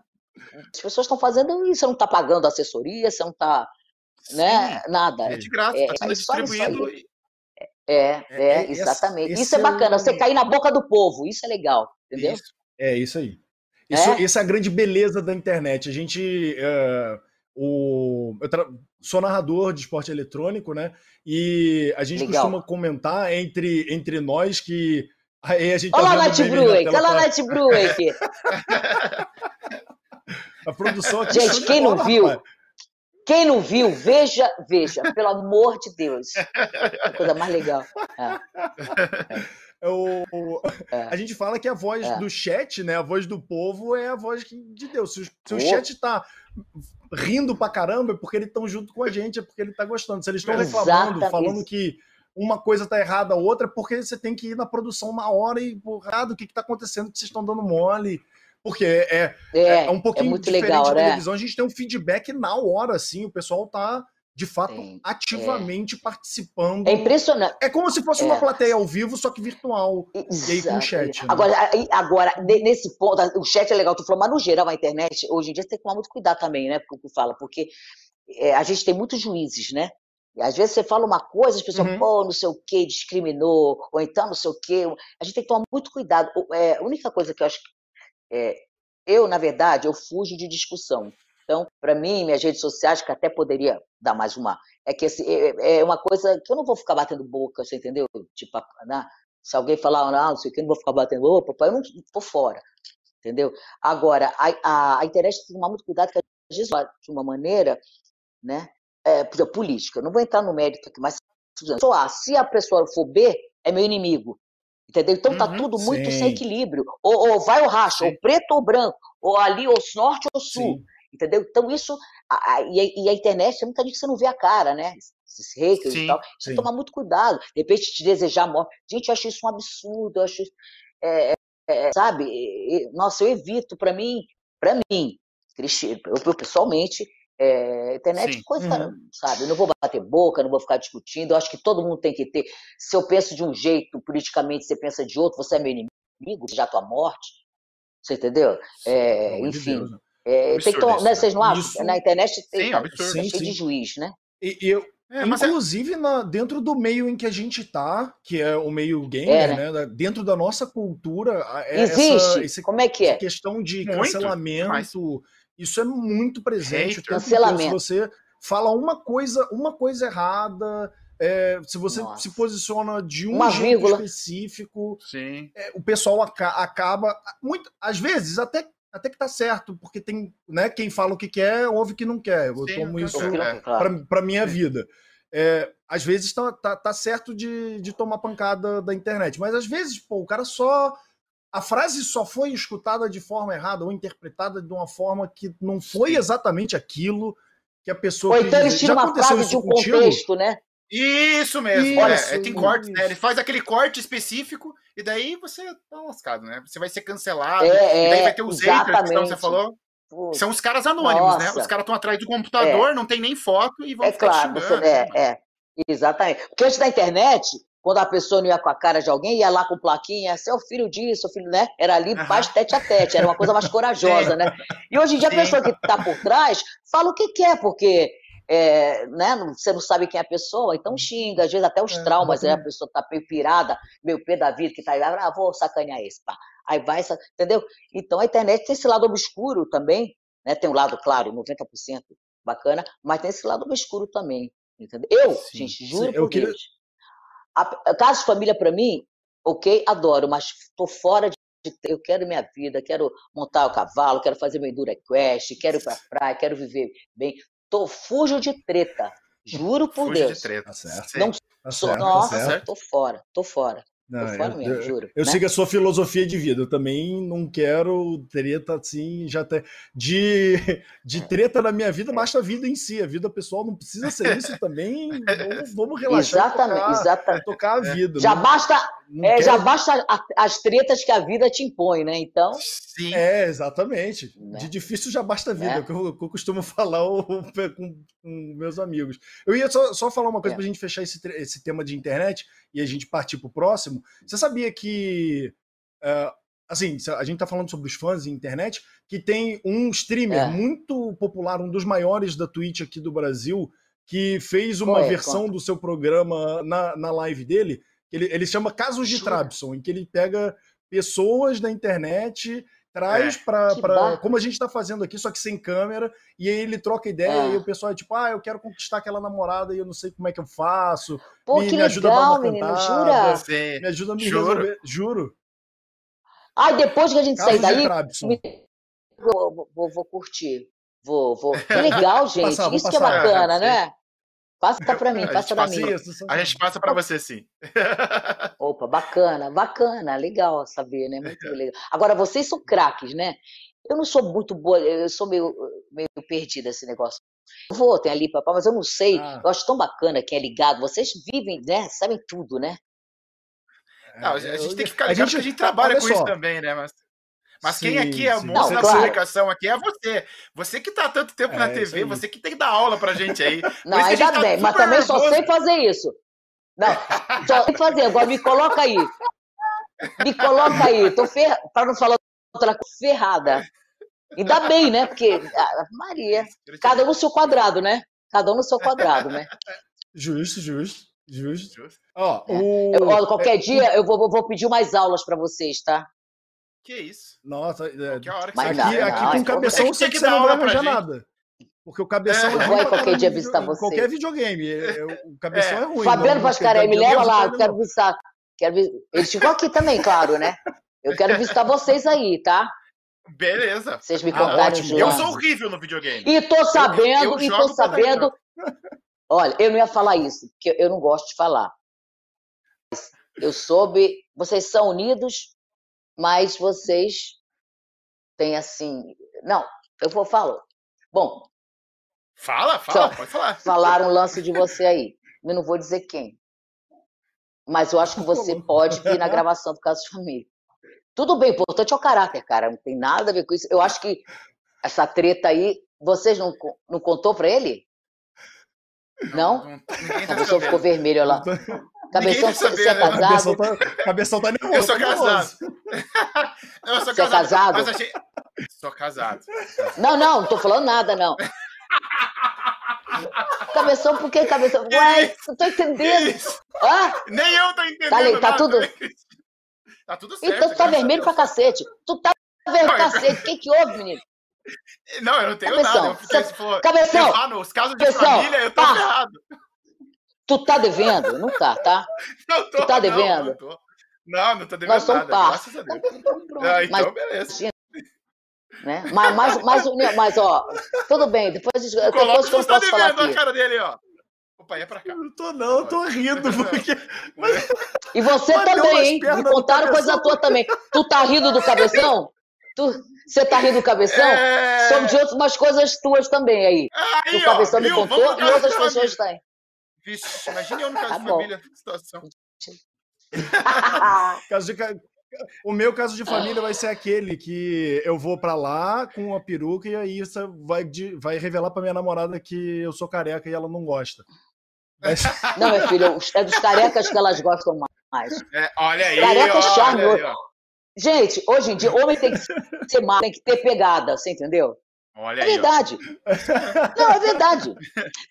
As pessoas estão fazendo isso, você não está pagando assessoria, você não está, né? Nada. É de graça, É, está sendo é só isso aí. distribuído. É, É, é, é, exatamente. esse isso é é bacana, você cair na boca do povo, isso é legal, entendeu? Isso. É isso aí. Isso, É? Essa é a grande beleza da internet. A gente. é, o, eu tra- sou narrador de esporte eletrônico, né? E a gente Legal. costuma comentar entre, entre nós que. Aí a gente tá Olha lá memes na Brewer, tela olha lá Brewer aqui. A produção aqui. Gente, quem não bola, viu, rapaz. Quem não viu, veja, veja, pelo amor de Deus. A coisa mais legal. É. É o- o- É. A gente fala que a voz É. do chat, né? A voz do povo é a voz de Deus. Se, o- se o chat tá rindo pra caramba, é porque eles estão junto com a gente, é porque ele tá gostando. Se eles estão reclamando, falando que uma coisa tá errada, a outra, é porque você tem que ir na produção uma hora e, porra, o que que tá acontecendo que vocês estão dando mole? Porque é, É, é um pouquinho muito diferente legal, da né? televisão, a gente tem um feedback na hora, assim, o pessoal tá, de fato, Sim, ativamente participando. É impressionante. É como se fosse uma É. plateia ao vivo, só que virtual. E aí com Exato. chat, né? Agora, agora, ne- nesse ponto, o chat é legal, tu falou, mas no geral a internet, hoje em dia você tem que tomar muito cuidado também, né? Com o que fala, porque é, a gente tem muitos juízes, né? E às vezes você fala uma coisa, as pessoas, Uhum. pô, não sei o que, discriminou, ou então não sei o que. A gente tem que tomar muito cuidado. É, a única coisa que eu acho que. É, eu, na verdade, eu fujo de discussão. Então, para mim, minhas redes sociais, que até poderia dar mais uma, é que esse, é, é uma coisa que eu não vou ficar batendo boca, você entendeu? Tipo, né? se alguém falar, não, não sei o que, não vou ficar batendo, ô, papai, eu não tô fora, entendeu? Agora, a, a, a internet tem que tomar muito cuidado, que às vezes, de uma maneira, né, é, política, eu não vou entrar no mérito aqui, mas sou A, se a pessoa for B, é meu inimigo, entendeu? Então tá Uhum, tudo muito sim. sem equilíbrio, ou, ou vai ou racha, Sim. ou preto ou branco, ou ali, ou norte ou sul, Sim. entendeu? Então isso, a- a- e, a, e a internet, tem muita gente que você não vê a cara, né? Esses hackers Sim, e tal. Você sim. tomar muito cuidado. De repente te desejar a morte. Gente, eu acho isso um absurdo. Eu acho isso, é, é, sabe? Nossa, eu evito, para mim, para mim, eu pessoalmente, é, internet Sim. é coisa, Uhum. sabe? Eu não vou bater boca, não vou ficar discutindo. Eu acho que todo mundo tem que ter. Se eu penso de um jeito, politicamente, você pensa de outro, você é meu inimigo, já tua morte. Você entendeu? É, enfim. Deus, né? É, tem que tomar, né, né? vocês não acham? Isso- Na internet tem, Sim, tá absurdo. Sim, de juiz, né? E, e eu, É, mas é- inclusive, na- dentro do meio em que a gente tá, que é o meio gamer, É, né? da- Dentro da nossa cultura, é Existe. essa, esse- Como é que essa é? questão de Muito, cancelamento, isso é muito presente. Hater. Cancelamento. Se você fala uma coisa, uma coisa errada, é, se você Nossa. se posiciona de um Uma jeito vírgula. específico, Sim. é, o pessoal aca- acaba. Muito, às vezes, até, até que tá certo, porque tem né, quem fala o que quer, ouve o que não quer. Eu Sim, tomo isso é. Para minha vida. É, às vezes tá, tá, tá certo de, de tomar pancada da internet, mas às vezes, pô, o cara só. A frase só foi escutada de forma errada ou interpretada de uma forma que não foi exatamente aquilo que a pessoa Ou então eles tiram Já uma aconteceu frase de isso um contigo? contexto, né? Isso mesmo. Isso, é, é, tem cortes, né? isso. Ele faz aquele corte específico e daí você tá lascado, né? Você vai ser cancelado. É, e daí é, vai ter os haters, que você falou. São os caras anônimos, né? Nossa. Os caras estão atrás do computador, não tem nem foto e vão É ficar claro, te você, xingando. é, é, exatamente. Porque antes da internet, quando a pessoa não ia com a cara de alguém, ia lá com plaquinha, é o filho disso, seu filho, né? Era ali mais tete a tete, era uma coisa mais corajosa, Sim. né? E hoje em dia a pessoa que está por trás fala o que quer, porque é, né, você não sabe quem é a pessoa, então xinga, às vezes até os É, traumas, né? A exatamente. pessoa tá meio pirada, meio pé da vida, que tá aí, ah, vou sacanear esse, pá. Aí vai, entendeu? Então a internet tem esse lado obscuro também, né? Tem um lado, claro, 90% bacana, mas tem esse lado obscuro também, entendeu? Eu, Sim, gente, juro sim, eu por queria- Deus. A, a casa de família para mim, ok, adoro, mas tô fora de ter- eu quero minha vida, quero montar o cavalo, quero fazer meu enduro quest, quero ir pra praia, quero viver bem. Tô fujo de treta, juro por Fuge Deus. de treta. Tá certo. Não Tá Sou, certo, tá nossa, certo. tô fora, tô fora. Não, fora eu, mesmo, eu- juro. eu né? sigo a sua filosofia de vida. Eu também não quero treta assim, já te... de, de treta na minha vida, basta a vida em si. A vida pessoal não precisa ser isso também. Vamos, vamos relaxar. Exatamente, tocar, exatamente. tocar a vida. Já não- basta, não é, quero- já basta a- as tretas que a vida te impõe, né? Então, Sim. É, exatamente. Né? De difícil já basta a vida, É. é o que eu, que eu costumo falar o- com, com meus amigos. Eu ia só, só falar uma coisa É. para a gente fechar esse, esse tema de internet e a gente partir para o próximo. Você sabia que. é, assim, a gente tá falando sobre os fãs de internet, que tem um streamer É. muito popular, um dos maiores da Twitch aqui do Brasil, que fez uma é? versão Conta. do seu programa na, na live dele. que Ele, ele chama Casos de? Trabson, em que ele pega pessoas da internet, traz É. pra, Que pra- bacana. como a gente tá fazendo aqui, só que sem câmera, e aí ele troca ideia, É. e o pessoal é tipo, ah, eu quero conquistar aquela namorada e eu não sei como é que eu faço, pô, Me- que me ajuda a dar legal, uma menino, cantada. jura? Me ajuda a me Juro. resolver. Juro. Ai, depois que a gente sair Casos de daí, me- vou, vou, vou curtir. Vou, vou. Que legal, gente. passar, Isso que é bacana, É, né? Passa pra mim, A gente passa pra passa mim. Isso, A gente passa pra você, sim. Opa, bacana, bacana, legal saber, né? Muito legal. Agora, vocês são craques, né? Eu não sou muito boa, eu sou meio, meio perdida esse negócio. Eu vou, tem ali, papai, mas eu não sei. Ah. Eu acho tão bacana quem é ligado. Vocês vivem, né? Sabem tudo, né? Não, a gente eu- tem que ficar a ligado gente- porque a gente trabalha com só. isso também, né? Mas, mas quem Sim, aqui é sim. moço Não, da claro. comunicação aqui é você. Você que tá há tanto tempo É, na TV, você que tem que dar aula pra gente aí. Não, ainda tá bem, mas também só nervoso. sei fazer isso. Não, só sei fazer. Agora me coloca aí. Me coloca aí. Tô fer... Para não falar outra coisa, ferrada. Ainda bem, né? Porque, ah, Maria, cada um no seu quadrado, né? Cada um no seu quadrado, né? Justo, justo, justo. Ó, É. o... Eu, ó, qualquer dia eu vou, vou- vou pedir mais aulas para vocês, tá? Que isso? Nossa, é, Qualquer hora que Mas você aqui, não, aqui não, com é o cabeção que eu tem que que você não vai arranjar nada. Porque o cabeção É. é, Eu ruim vou aí pra qualquer dia visitar você. Qualquer videogame. é- é- O cabeção É. é, ruim. Fabiano Pascaré, não me leva lá, eu quero visitar. Quero vis... Ele ficou aqui também, claro, né? Eu quero visitar vocês aí, tá? Beleza. Vocês me Ah, contarem os Eu sou horrível no videogame. E tô sabendo, eu e jogo tô sabendo. Olha, eu não ia falar isso, porque eu não gosto de falar. Eu soube, vocês são unidos, mas vocês têm assim. Não, eu vou falar. Bom, Fala, fala, Só. pode falar. falaram um lance de você aí. Eu não vou dizer quem. Mas eu acho que você pode vir na gravação do Caso de Família. Tudo bem, importante é o caráter, cara. Não tem nada a ver com isso. Eu acho que essa treta aí, vocês não, não contou pra ele? Não? Ninguém tá Cabeção ficou sabendo. vermelho lá. Cabeção, tá sabendo, você é né? Cabeção casado? tá, cabeção tá nervoso. Eu sou tá casado. Eu sou Você é casado? Mas achei... Sou casado. Não, não, não tô falando nada, não. Cabeção, por que cabeção? Ué, não tô entendendo. Isso. Ah, Nem eu tô entendendo. Tá ali, tá nada. tudo- Tá tudo certo. então tu tá vermelho pra cacete. Tu tá vermelho pra cacete. O que que houve, menino? Não, eu não tenho Cabeção, nada. Eu fiquei, você- Cabeção, levar nos casos de Cabeção, família, eu tô pá. ferrado. Tu tá devendo? Não tá, tá? Não tô, Tu tá não, devendo? Não, tô. não, não tô devendo Nós somos nada, par. Então, pronto. Ah, então, Mas, beleza. né? mas, mas, mas, mas, ó, tudo bem, depois, depois Colosso que eu não não tá posso falar devendo a aqui. cara dele, ó. Opa, é pra cá. Eu não tô não, eu tô rindo, porque E você Bateu também, hein? Me contaram coisa tua também. Tu tá rindo do cabeção? Tu, você tá rindo do cabeção? É... Soube de outras coisas tuas também aí. Aí, o cabeção ó, me viu? contou e outras pessoas têm. Vixe, imagina eu no caso Tá de família. Que situação. caso de o meu caso de família vai ser aquele que eu vou pra lá com a peruca e aí isso vai, de- vai revelar pra minha namorada que eu sou careca e ela não gosta. Mas- Não, meu filho, é dos carecas que elas gostam mais. É, olha aí, Careca é ó, charme, aí, ó. Gente, hoje em dia, homem tem que ser macho, tem que ter pegada, você entendeu? Olha É aí, ó. verdade. Não, é verdade.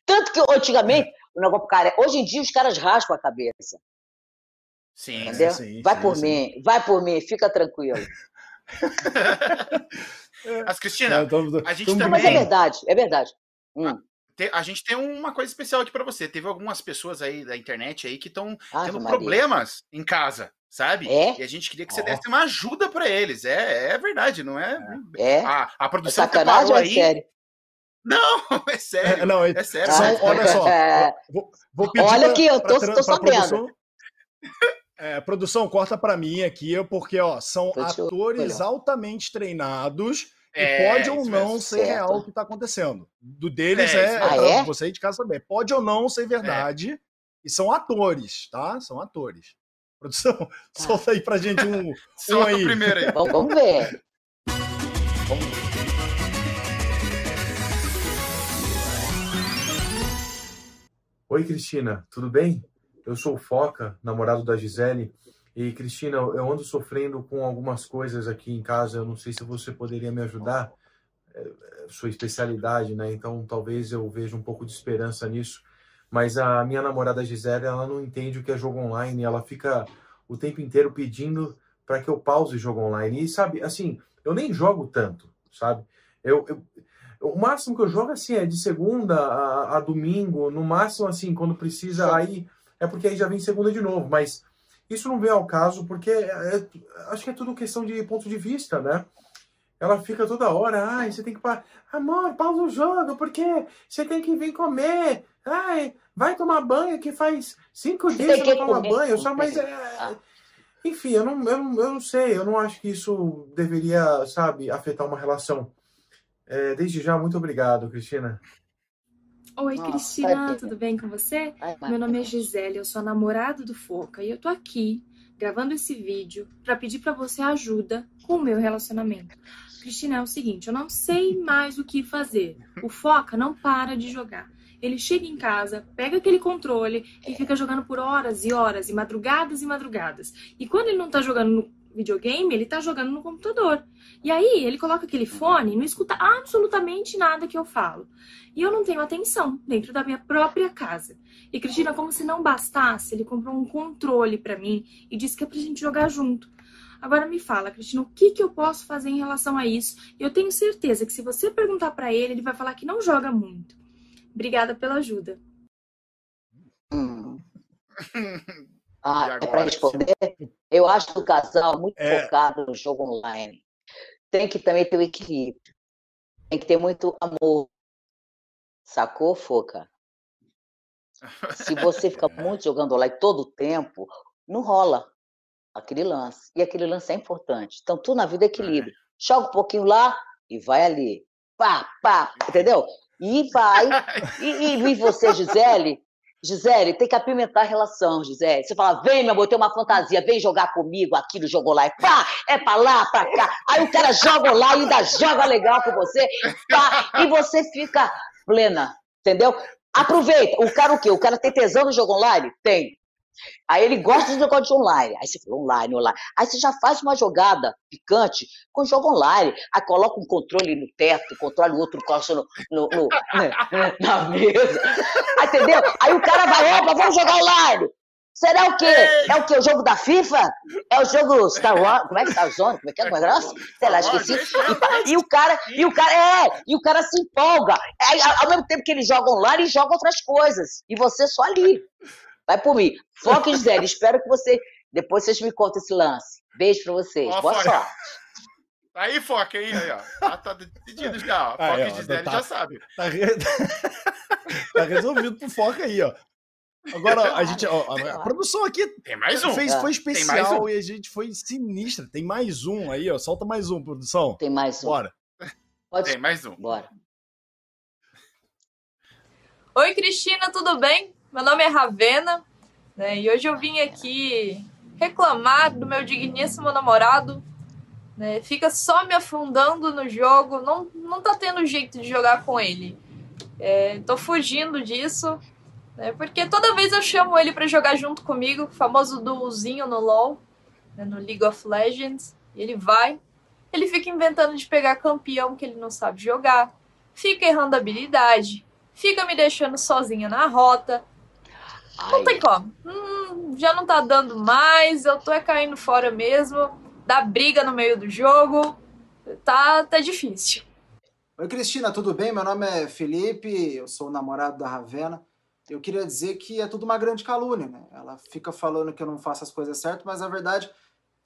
Tanto que antigamente, o negócio cara, hoje em dia os caras raspam a cabeça, Sim, entendeu? sim, vai sim, por sim. mim, vai por mim, fica tranquilo. Mas, Cristina, Então, a gente também- Mas é verdade, é verdade. Hum. te- a gente tem uma coisa especial aqui pra você. Teve algumas pessoas aí da internet aí que estão tendo Maria. problemas em casa, sabe? É? E a gente queria que você desse uma ajuda pra eles. É, é verdade, não é? É? A, a É produção preparou ou é aí. sério? Não, é sério. É, não, é sério. São, olha só. Vou, vou pedir olha pra, aqui, eu tô, pra, tô sabendo. Produção, é, produção, corta para mim aqui, porque ó, são atores altamente treinados é, e pode ou não ser certo. real o que está acontecendo. Do deles é, é, ah, é? você de casa saber. Pode ou não ser verdade. E são atores, tá? São atores. Produção, tá. solta aí pra gente um, um aí. o primeiro aí. Vamos, vamos ver. Vamos ver. Oi, Cristina, tudo bem? Eu sou o Foca, namorado da Gisele. E, Cristina, eu ando sofrendo com algumas coisas aqui em casa. Eu não sei se você poderia me ajudar. É, é sua especialidade, né? Então, talvez eu veja um pouco de esperança nisso. Mas a minha namorada Gisele, ela não entende o que é jogo online. Ela fica o tempo inteiro pedindo para que eu pause jogo online. E, sabe, assim, eu nem jogo tanto, sabe? Eu, eu, o máximo que eu jogo assim é de segunda a, a, domingo, no máximo assim, quando precisa, aí é porque aí já vem segunda de novo, mas isso não vem ao caso porque é, é, acho que é tudo questão de ponto de vista, né? Ela fica toda hora, ai, você tem que parar, amor, pausa o jogo, porque você tem que vir comer, ai, vai tomar banho que faz cinco dias que não toma banho, só, mas é... Ah. Enfim, eu não, eu, não, eu não sei, eu não acho que isso deveria, sabe, afetar uma relação. É, desde já, muito obrigado, Cristina. Oi, Cristina, tudo bem com você? Meu nome é Gisele, eu sou a namorada do Foca e eu tô aqui gravando esse vídeo para pedir para você ajuda com o meu relacionamento. Cristina, é o seguinte, eu não sei mais o que fazer. O Foca não para de jogar. Ele chega em casa, pega aquele controle e fica jogando por horas e horas, e madrugadas e madrugadas. E quando ele não tá jogando no videogame, ele tá jogando no computador. E aí ele coloca aquele fone e não escuta absolutamente nada que eu falo. E eu não tenho atenção dentro da minha própria casa. E Cristina, como se não bastasse, ele comprou um controle para mim e disse que é pra gente jogar junto. Agora me fala, Cristina, o que, que eu posso fazer em relação a isso? Eu tenho certeza que se você perguntar para ele, ele vai falar que não joga muito. Obrigada pela ajuda. Ah, é para responder? Eu acho o casal muito é... focado no jogo online. Tem que também ter o equilíbrio. Tem que ter muito amor. Sacou, Foca? Se você fica muito jogando online todo o tempo, não rola aquele lance. E aquele lance é importante. Então, tudo na vida é equilíbrio. Joga um pouquinho lá e vai ali. Pá, pá, entendeu? E vai. E, e, e você, Gisele, Gisele, tem que apimentar a relação, Gisele. Você fala, vem, meu amor, tem uma fantasia, vem jogar comigo aqui no Jogo Lá. Pá, é pra lá, pra cá. Aí o cara joga lá e ainda joga legal com você. Pá, e você fica plena, entendeu? Aproveita. O cara o quê? O cara tem tesão no jogo online? Tem. Aí ele gosta de jogar de online. Aí você fala online, online. Aí você já faz uma jogada picante com jogo online. Aí coloca um controle no teto, controle o outro costa no, no, no, na mesa. Aí, entendeu? Aí o cara vai, opa, vamos jogar online. Será o quê? É o quê? O jogo da FIFA? É o jogo Star Wars? Como é que Star Zone? Como é que é o negócio? Sei lá, esqueci. E, e, o cara, e o cara, é, e o cara se empolga. Aí, ao mesmo tempo que ele joga online, ele joga outras coisas. E você só ali. Vai por mim. Foca, Gisele. Espero que você. Depois vocês me contem esse lance. Beijo pra vocês. Ó, Boa foca. sorte. Aí, Foca, aí, aí, ó. Tá, tá decidido já. Foca aí, e Gisele tá, já sabe. Tá, re... tá resolvido pro Foca aí, ó. Agora, a gente. Ó, a, produção aqui. Tem mais um. Fez, foi especial um. e a gente foi sinistra. Tem mais um aí, ó. Solta mais um, produção. Tem mais um. Bora. Pode... Tem mais um. Bora. Oi, Cristina, tudo bem? Meu nome é Ravena né, e hoje eu vim aqui reclamar do meu digníssimo namorado. Né, fica só me afundando no jogo, não, não tá tendo jeito de jogar com ele. É, tô fugindo disso, né, porque toda vez eu chamo ele para jogar junto comigo, famoso duozinho no LoL, né, no League of Legends, e ele vai. Ele fica inventando de pegar campeão que ele não sabe jogar, fica errando habilidade, fica me deixando sozinha na rota, não tem como. Hum, já não tá dando mais, eu tô é caindo fora mesmo. Dá briga no meio do jogo. Tá, tá difícil. Oi, Cristina, tudo bem? Meu nome é Felipe, eu sou o namorado da Ravena. Eu queria dizer que é tudo uma grande calúnia, né? Ela fica falando que eu não faço as coisas certas, mas na verdade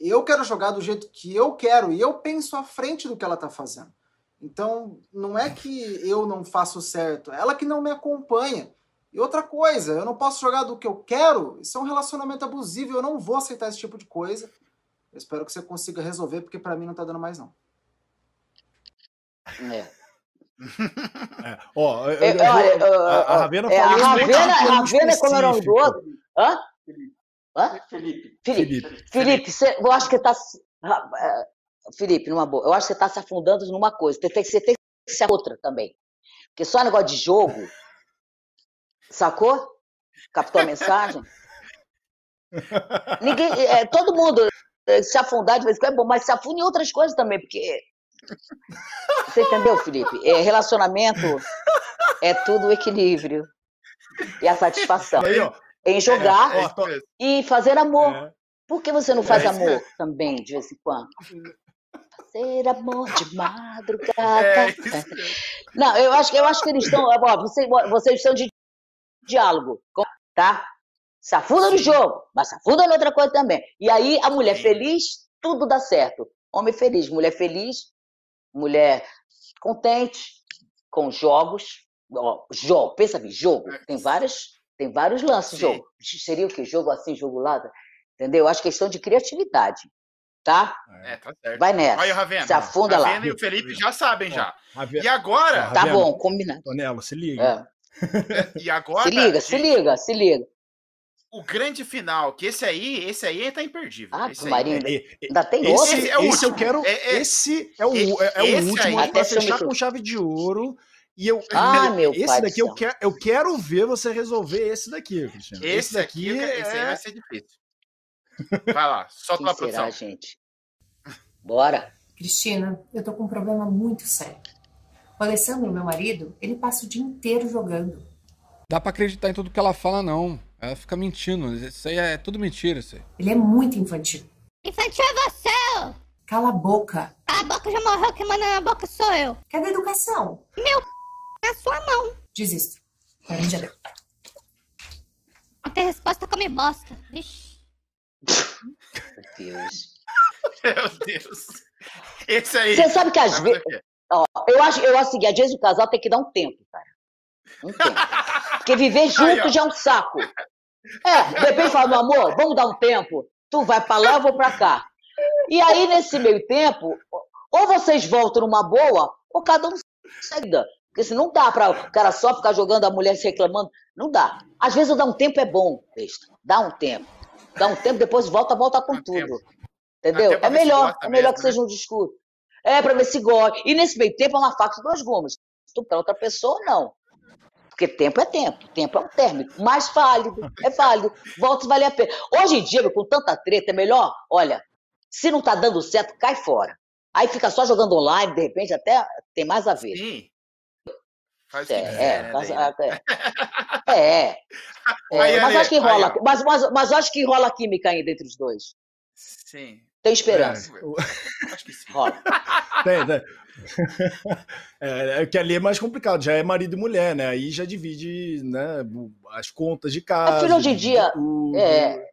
eu quero jogar do jeito que eu quero e eu penso à frente do que ela tá fazendo. Então, não é que eu não faço certo, ela que não me acompanha. E outra coisa, eu não posso jogar do que eu quero, isso é um relacionamento abusivo, eu não vou aceitar esse tipo de coisa. Eu espero que você consiga resolver, porque para mim não tá dando mais, não. É. É. Ó, eu- É, eu a, a Ravena é, a falou Ravena, muito a Ravena, como era o nome do específico. outro? Hã? Hã? Felipe. Felipe. Felipe. Felipe, você, eu acho que tá. ah, Felipe, numa boa, eu acho que você tá se afundando numa coisa. Você tem, que- você tem que ser outra também. Porque só negócio de jogo. Sacou? Captou a mensagem? Ninguém, é, todo mundo é, se afundar de vez em quando é bom, mas se afunde em outras coisas também, porque. Você entendeu, Felipe? É, relacionamento é tudo equilíbrio e a satisfação. Aí, ó, Em jogar É Ó, isso tô- mesmo. e fazer amor. é, Por que você não faz É amor também, de vez em quando? Fazer amor de madrugada. É. Não, eu acho, que- eu acho que eles estão. ó, vocês, vocês estão de diálogo, tá? Se afunda no jogo, mas se afunda em outra coisa também. E aí, a mulher feliz, tudo dá certo. Homem feliz, mulher feliz, mulher contente com jogos. Ó, jogo, pensa bem, jogo. Tem várias, tem vários lances, jogo. Seria o quê? Jogo assim, jogo lá? Entendeu? Eu acho questão de criatividade, tá? É, tá certo. Vai nessa. Olha o Ravena. Se afunda lá. Ravena e o Felipe já sabem já. Ravena, E agora, Tá Ravena. bom, combinado. Tonelo, se liga. É. e agora, Se liga, se liga, se liga. o grande final, que esse aí, esse aí tá imperdível. Ah, esse aí. Marinho, É, é, Ainda tem Esse, outro? Esse é o esse eu último. quero. É- é- esse é o, é, é o esse último aí- filme fechar com chave de ouro. E eu, Ah, meu esse pai daqui eu quero, eu quero ver você resolver esse daqui, Cristiano. Esse, aqui, é... esse aí vai ser difícil. Vai lá, solta Quem a produção. será, gente? Bora. Cristina, eu tô com um problema muito sério. O Alessandro, meu marido, ele passa o dia inteiro jogando. Dá pra acreditar em tudo que ela fala, não. Ela fica mentindo. Isso aí é tudo mentira, isso aí. Ele é muito infantil. Infantil é você! Cala a boca. A boca já morreu, quem manda na boca sou eu. Cadê a educação? Na sua mão. Desisto. Pra mim já deu. Não tem resposta, come bosta. Vixe. Meu Deus. Meu Deus. Esse aí. Você sabe que às vezes. Ó, eu acho, eu acho seguinte, às vezes o casal tem que dar um tempo, cara. Um tempo. Porque viver junto já é um saco. É, de repente fala, meu amor, vamos dar um tempo. Tu vai pra lá, eu vou pra cá. E aí, nesse meio tempo, ou vocês voltam numa boa, ou cada um segue. Porque se não dá pra o cara só ficar jogando a mulher se reclamando, não dá. Às vezes dar um tempo é bom, besta. Dá um tempo. Dá um tempo, depois volta, volta com Dá tudo. tempo. Entendeu? É se melhor, é melhor mesmo, que né? seja um discurso. É, pra ver se gosta. E nesse meio tempo é uma faca de duas gumas. Tu pra outra pessoa, não. Porque tempo é tempo, tempo é um término. Mais válido, é válido. Volta se valer a pena. Hoje em dia, com tanta treta, é melhor, olha, se não tá dando certo, cai fora. Aí fica só jogando online, de repente até tem mais a ver. Sim. Faz É, quiser, é, né, né? é, é, é, Aí, mas acho que rola, mas, mas, mas acho que rola química ainda entre os dois. Sim. Tem esperança. Acho que sim. Rola. Tem, tem. É, é que ali é mais complicado, já é marido e mulher, né? Aí já divide né, as contas de casa. filho, hoje em dia, tudo. É.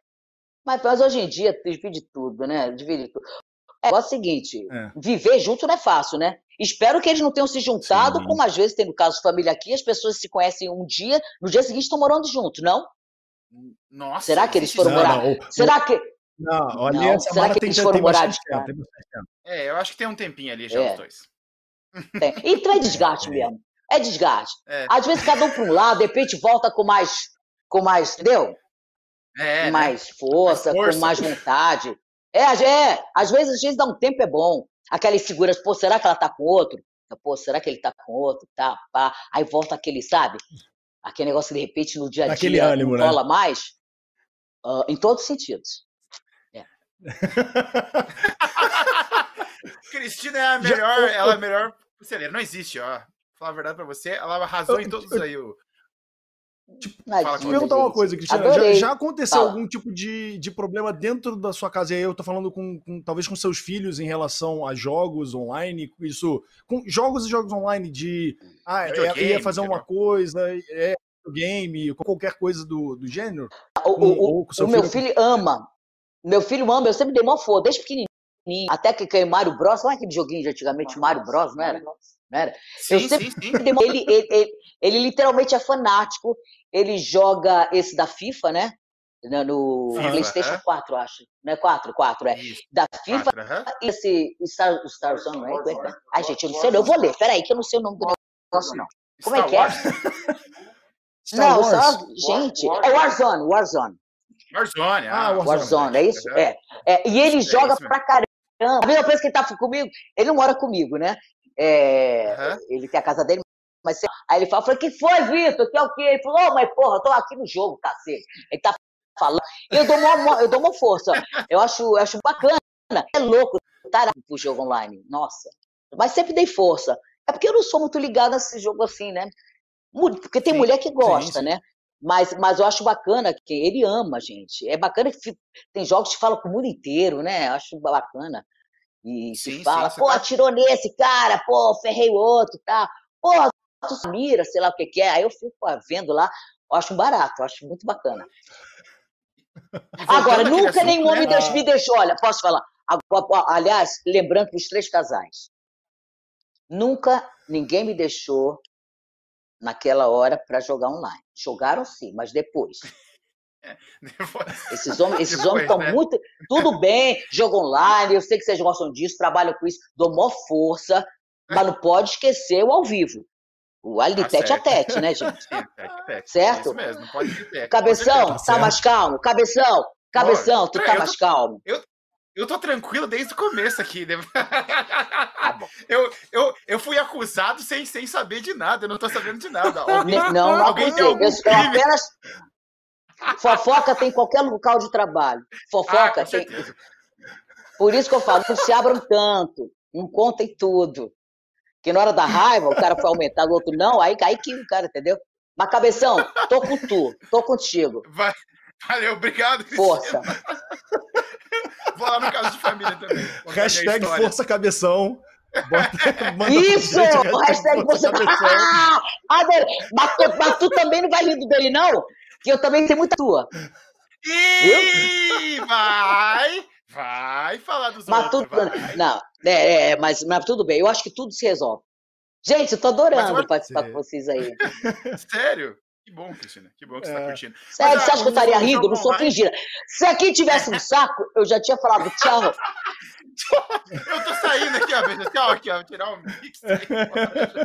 Mas, mas hoje em dia divide tudo, né? Divide tudo. É, é o seguinte, É. viver junto não é fácil, né? Espero que eles não tenham se juntado, Sim. como às vezes tem no caso de família aqui, as pessoas se conhecem um dia, no dia seguinte estão morando juntos, não? Nossa. Será que eles foram isso? morar? Não, Será que. Não, olha, Não, essa será que tem, eles foram tem morar bastante de tempo. É, eu acho que tem um tempinho ali já, É. os dois. Tem. Então é desgaste mesmo. É desgaste. É. Às vezes cada um para um lado, de repente volta com mais. Com mais, entendeu? É, com né? mais força, Mais força. com mais vontade. É, é, às vezes, às vezes dá um tempo é bom. Aquela insegurança, pô, será que ela tá com outro? Pô, será que ele tá com outro? Tá, pá. Aí volta aquele, sabe? Aquele negócio que de repente no dia a dia Aquele ânimo, não né? rola mais. Ah, em todos os sentidos. Cristina é a Já- melhor, o- ela é o- a melhor conselheira. Não existe, ó. Vou falar a verdade pra você, ela arrasou em todos aí. o- Ai, Fala Te perguntar uma coisa, Cristina. Já, já aconteceu Fala. algum tipo de, de problema dentro da sua casa? E aí eu tô falando com, com- talvez com seus filhos em relação a jogos online, isso. Com jogos e jogos online de. Ah, é- Videogame, ia fazer uma coisa, é game, qualquer coisa do, do gênero. O, Com- o- seu o meu filho- filho ama. Meu filho ama, eu sempre dei mó foda, desde pequenininho. Até que caiu Mario Bros. Não é aquele joguinho de antigamente, Mario Bros, não era? Não era? Sim, Eu sim, sempre- sim. Ele, ele, ele, ele literalmente é fanático. Ele joga esse da FIFA, né? No, FIFA, PlayStation é. 4, acho. Não é 4? 4, é. Isso, Da FIFA quatro, aham. e esse Star, Star Zone, não é? Ai, gente, eu não sei, não. Eu vou ler. Peraí, que eu não sei o nome do negócio, não. Como é que é? Não. Star- gente, é Warzone, Warzone. Warzone. Ah, Ah, Warzone. Warzone, é isso? É. é. E ele É joga pra caramba. A mesma vez que ele tá comigo, ele não mora comigo, né? É, Aham. Ele tem a casa dele, mas aí ele fala, eu falei, que foi, Vitor? Que é o quê? Ele falou, ô, mas porra, eu tô aqui no jogo, cacete. Ele tá falando. Eu dou uma, eu dou uma força. Eu acho, eu acho bacana. É louco, tarado pro jogo online. Nossa. Mas sempre dei força. É porque eu não sou muito ligada nesse jogo assim, né? Porque tem Sim, mulher que gosta, sim. né? Mas, mas eu acho bacana que ele ama, gente. É bacana que tem jogos que falam com o mundo inteiro, né? Eu acho bacana. E Sim, se sim, fala, você pô, tá- atirou nesse cara, pô, ferrei o outro, tá? Pô, tu mira, sei lá o que que é. Aí eu fico pô, vendo lá, eu acho barato, eu acho muito bacana. Agora, nunca assunto, nenhum né? homem Deus me deixou. Olha, posso falar? Aliás, lembrando os três casais, nunca ninguém me deixou naquela hora para jogar online. Jogaram sim, mas depois. Depois- Esses homens, esses Depois, homens estão né? muito. Tudo bem, jogo online, eu sei que vocês gostam disso, trabalham com isso, dou maior força, mas não pode esquecer o ao vivo. O ali Tá tete a certo. tete, né, gente? Sim, tec, tec. Certo? Isso mesmo, não pode ter. Cabeção, Tá tá mais calmo? Cabeção, cabeção, tu eu tá tô- mais calmo? Eu tô tranquilo desde o começo aqui. né? Tá bom. Eu, eu, eu fui acusado sem, sem saber de nada, eu não tô sabendo de nada. Alguém, Não, não alguém tem algum Eu, eu crime? apenas. Fofoca tem em qualquer local de trabalho. Ah, Fofoca com tem. certeza. Por isso que eu falo, não se abram tanto, não contem tudo. Porque na hora da raiva, o cara foi aumentar, o outro não, aí, aí que o cara, entendeu? Mas, cabeção, tô com tu, tô contigo. Vai- Valeu, obrigado. Força. Vou lá no caso de família também. minha Hashtag. Força Cabeção. Bota, Isso! gente, Hashtag você. Cabeção. Ah, mas, tu, mas tu também não vai rir do dele, não? Que eu também tenho muita tua. Ih, vai! Vai falar dos Mas outros, tudo. vai. Não, é, é, mas, mas tudo bem, eu acho que tudo se resolve. Gente, eu tô adorando participar com vocês aí. Sério? Que bom, Cristina. Que bom que você tá É. curtindo. Sério, Mas, você ah, acha que eu estaria rindo? Não sou fingida. Se aqui tivesse um saco, eu já tinha falado tchau. Eu tô saindo aqui, ó. veja, Tchau, aqui, ó. Vou tirar o mix. aí.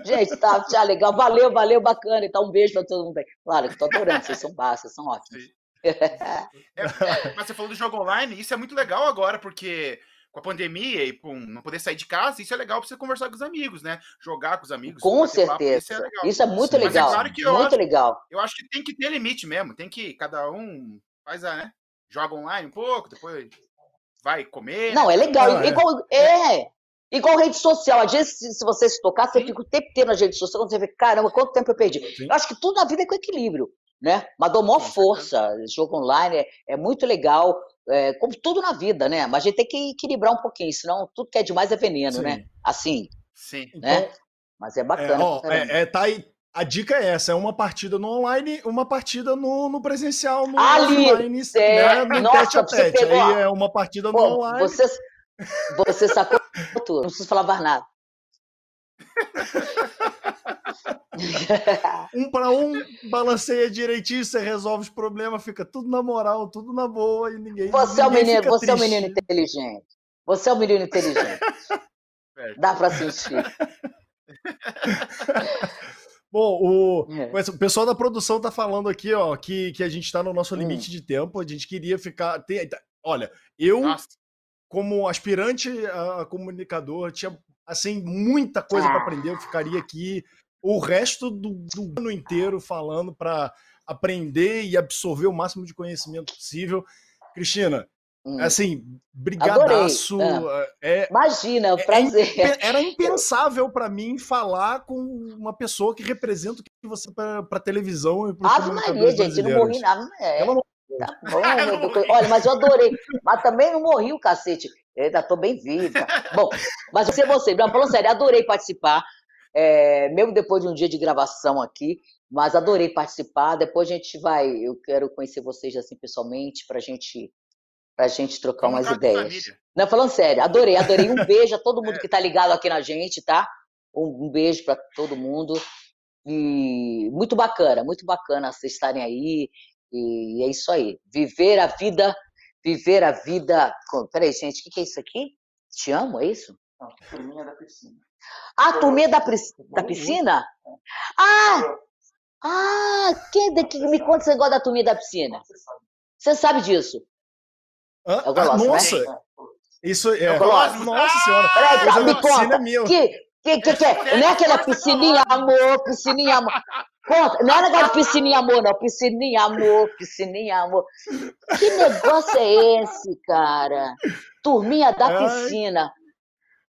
Gente, tá, tchau, legal. Valeu, valeu, bacana. Então, um beijo pra todo mundo aí. Claro, que tô adorando, vocês são baixos, vocês são ótimos. Sim. É, mas você falou do jogo online, isso é muito legal agora, porque com a pandemia e com não poder sair de casa, isso é legal pra você conversar com os amigos, né? Jogar com os amigos. Com bater papo, certeza. isso é legal. Isso é muito Sim. Mas é legal. claro que eu Muito acho- legal. Eu acho que tem que ter limite mesmo. Tem que cada um faz a, né? Joga online um pouco, depois vai comer. Não, é legal. Não, é. Igual, é. Igual rede social. Às vezes, se, você se tocar, você Sim. fica o tempo inteiro na rede social, você vê, caramba, quanto tempo eu perdi. Sim. Eu acho que tudo na vida é com equilíbrio, né? Mas dou maior força. Jogo online é, é muito legal, é, como tudo na vida, né? Mas a gente tem que equilibrar um pouquinho, senão tudo que é demais é veneno, Sim. né? Assim, Sim. né? Então, Mas é é, bacana. ó, pra caramba. é, é, tá aí. A dica é essa: é uma partida no online, uma partida no, no presencial, no Ali, offline, é, né, no nossa, tete a tete. pegou, Aí ó. é uma partida no Pô, online. você, você sacou tudo, não preciso falar mais nada. Um para um, balanceia direitinho, você resolve os problemas, fica tudo na moral, tudo na boa e ninguém. Você é um ninguém menino, fica você é um triste. menino inteligente. Você é um menino inteligente. Dá pra sentir. Bom, o, É. o pessoal da produção tá falando aqui, ó, que, que a gente tá no Hum. nosso limite de tempo. A gente queria ficar. tem- tá- olha, eu, Nossa, como aspirante a, comunicador, tinha assim muita coisa para Ah. aprender. Eu ficaria aqui o resto do, do ano inteiro falando para aprender e absorver o máximo de conhecimento possível. Cristina, Hum. assim, brigadaço. É, Imagina, é um é prazer. impe- era impensável para mim falar com uma pessoa que representa o que você para televisão e para Ave Maria, gente, não morri nada. É, Pelo amor tá bom. Olha, mas eu adorei. Mas também não morri o cacete. Eu ainda tô bem viva. Bom, mas você, você, não, falando sério, adorei participar. É, mesmo depois de um dia de gravação aqui, mas adorei participar. Depois a gente vai, eu quero conhecer vocês assim pessoalmente, para a gente pra gente trocar Vamos umas ideias. Não, falando sério, adorei, adorei. Um beijo a todo mundo que tá ligado aqui na gente, tá? Um, um beijo para todo mundo. E muito bacana, muito bacana vocês estarem aí. E é isso aí. Viver a vida, viver a vida. com- Peraí, gente, o que, que é isso aqui? Te amo, é isso? Não, da piscina. Ah, turminha da, pris- da piscina? Ah! Ah, quem daqui me conta esse negócio da turminha da piscina? Você sabe disso? Hã? É o Colossus, Ah, né? nossa! Isso é. É. Nossa senhora! Peraí, tá, da me piscina conta. é meu. Que, que, que, que é? Não é aquela piscininha amor, piscininha amor. Conta, não é negócio de piscininha amor, não. Piscininha amor, piscininha amor. Que negócio é esse, cara? Turminha da Ai. piscina.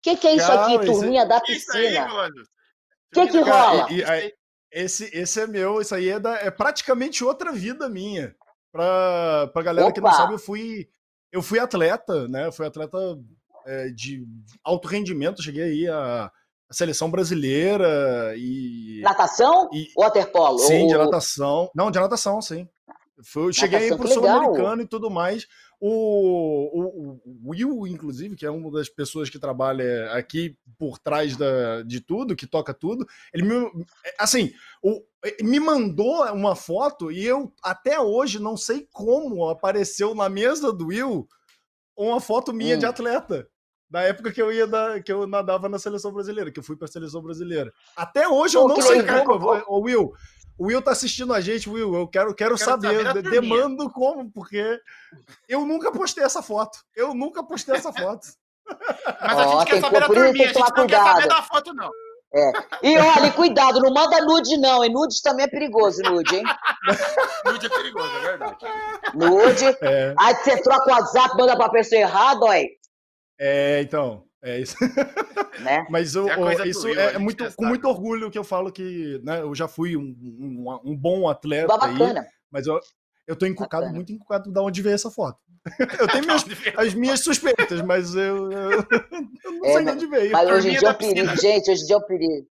O que, que é isso Cara, aqui, isso- turminha da isso aí, piscina? O que, que rola? e- e aí, esse, esse é meu, isso aí é, da- é praticamente outra vida minha. Pra, pra galera que não Opa! sabe, eu fui, eu fui atleta, né? Eu fui atleta é, de alto rendimento, cheguei aí à, à seleção brasileira e. Natação? e- Waterpolo? Sim, de Ou- natação. Não, de natação, sim. Foi, eu cheguei aí Natação, pro. Sul-Americano e tudo mais. O, o, o Will, inclusive, que é uma das pessoas que trabalha aqui por trás da, de tudo, que toca tudo, ele me. Assim, o, me mandou uma foto e eu até hoje não sei como apareceu na mesa do Will uma foto minha de Hum. atleta. Da época que eu ia da, que eu nadava na seleção brasileira, que eu fui pra seleção brasileira. Até hoje eu não sei como. Will, o Will tá assistindo a gente, Will. Eu quero, quero, saber, saber da de- turminha. demando como, porque eu nunca postei essa foto. Eu nunca postei essa foto. Mas a gente quer tem- saber da por isso tem turminha, a que gente tomar não quer saber cuidado. da foto, não. E olha, cuidado, não manda nude, não, hein? Nudes também é perigoso, nude, hein? Nude é perigoso, é verdade. Nude. É, Aí você troca o WhatsApp, manda pra pessoa errada, ó. é, então, é isso. Né? Mas eu- É isso a é, muito, com muito orgulho que eu falo que né, eu já fui um, um, um bom atleta aí, bacana. mas eu, eu tô encucado, Bacana. muito encucado de onde veio essa foto. Eu tenho minhas, as minhas suspeitas, mas eu, eu, eu não É, sei de onde veio. Mas hoje em Turminha dia é da um perigo, gente, hoje em dia é um perigo.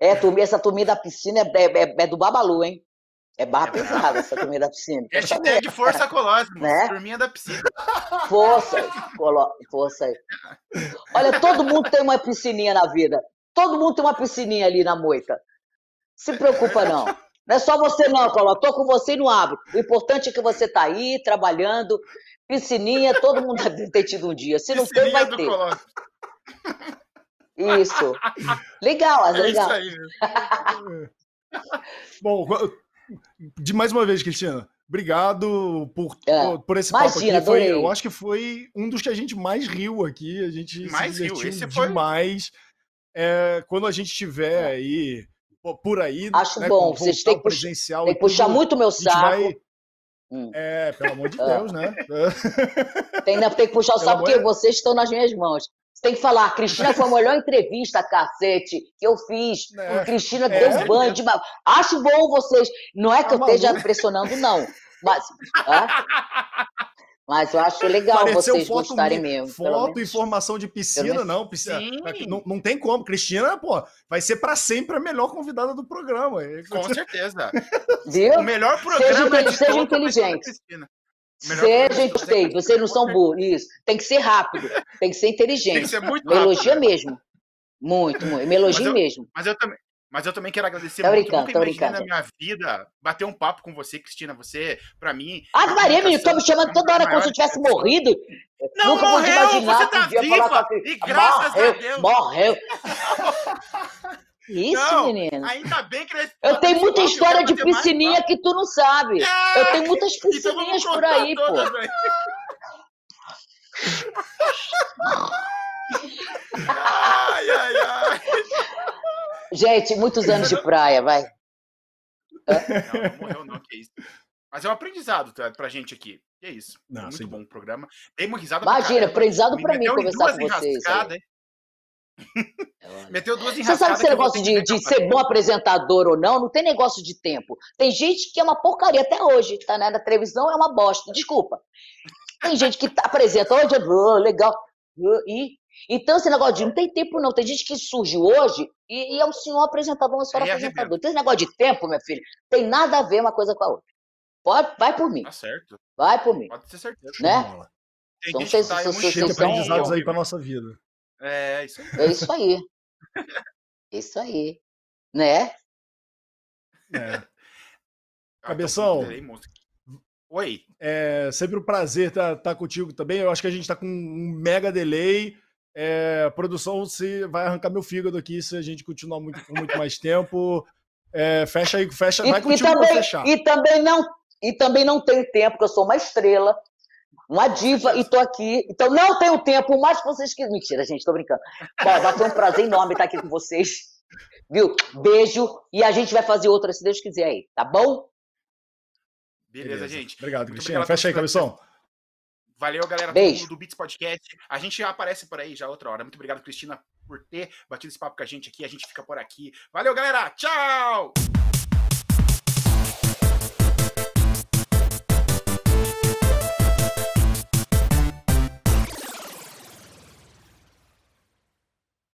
É, essa turminha da piscina é, é- é- é do Babalu, hein? É barra É pesada essa turminha da piscina. Saber. Hashtag Força Colosmos, Né? turminha da piscina. Força, colo- força aí. Olha, todo mundo tem uma piscininha na vida. Todo mundo tem uma piscininha ali na moita. Se preocupa, não. Não é só você, não, Colo. Tô com você e não abre. O importante é que você tá aí, trabalhando. Piscininha, todo mundo deve ter tido um dia. Se não tem, vai do ter. Colossus. Isso. Legal, É isso legal. aí, né? Bom, de mais uma vez, Cristina, obrigado por, É. por, esse Imagina, papo aqui. Foi, eu acho que foi um dos que a gente mais riu aqui. A gente Mais se riu, divertiu esse foi- demais. É, quando a gente estiver aí pô, por aí, Acho né, bom, vocês têm que puxar- presencial Tem que puxar tudo, muito meu saco. vai- Hum. É, pelo amor de Ah. Deus, né? Tem, né, tem que puxar o saco porque vocês estão nas minhas mãos. Tem que falar, Cristina foi a melhor entrevista, cacete, que eu fiz. É, Cristina é. deu um banho de... ma- Acho bom vocês. Não é que Tá eu esteja maluco? pressionando, não. Mas, hã? Mas eu acho legal Apareceu vocês foto gostarem mesmo. Foto, menos. informação de piscina, não, piscina. Sim. Não, não tem como. Cristina, pô, vai ser pra sempre a melhor convidada do programa. Com certeza. Viu? O melhor Seja programa de seja vai ser da inteligente. Seja inteligente. Vocês não são burros. Isso. Tem que ser rápido. Tem que ser Tem que inteligente. ser muito rápido, elogia né? mesmo. Muito, muito. Me elogia Mas eu- mesmo. Mas eu também. Mas eu também quero agradecer muito. nunca imaginei na minha vida bater um papo com você, Cristina. Você, pra mim. Ave a Maria, menino, tô me chamando toda hora como se eu tivesse morrido. Não Nunca morreu, imaginar você tá viva, e graças morreu, a Deus. Morreu. Isso, Não, menino. Ainda bem que nesse Eu tenho muita história de mais piscininha que tu não sabe. É, Eu tenho muitas então piscininhas por contar aí, pô. aí. Ai, ai, ai. Gente, muitos anos de praia, vai. Não, não morreu não, que isso. Mas é um aprendizado tá, pra gente aqui. Que é isso. Não, muito sem bom o programa. Dei uma risada pra Imagina, caramba. aprendizado Me pra mim conversar com vocês. aí. hein? Meteu duas Você sabe esse negócio de, de ser bom apresentador ou não? Não tem negócio de tempo. Tem gente que é uma porcaria até hoje, tá? né? Na televisão é uma bosta, desculpa. Tem gente que apresenta hoje, oh, legal. E, então, esse negócio de não tem tempo, não. Tem gente que surge hoje e, e é um senhor apresentador, uma senhora Aí apresentador. Tem esse negócio de tempo, minha filha, tem nada a ver uma coisa com a outra. Pode, vai por mim, Tá certo. vai por mim. Pode ter certeza. Né? Tem Então, gente que tá muito Cheio de aprendizados aí pra nossa vida. É, isso aí. É isso aí. Isso aí. Né? É. Ah, tô Cabeção. Oi. É sempre um prazer estar contigo também. Eu acho que a gente está com um mega delay. É, produção se vai arrancar meu fígado aqui se a gente continuar muito, por muito mais tempo. É, fecha aí, fecha, E, vai e pra também, fechar. e, também não, e também não tenho tempo, porque eu sou uma estrela, uma diva, e tô aqui. Então não tenho tempo, mais que vocês quiserem. Mentira, gente, tô brincando. Bom, vai foi um prazer enorme estar aqui com vocês. Viu? Beijo. E a gente vai fazer outra, se Deus quiser aí, tá bom? Beleza, gente. Obrigado, Cristina. Fecha aí, cabeção. Valeu, galera, Beijo. do Beats Podcast. A gente já aparece por aí já outra hora. Muito obrigado, Cristina, por ter batido esse papo com a gente aqui. A gente fica por aqui. Valeu, galera. Tchau!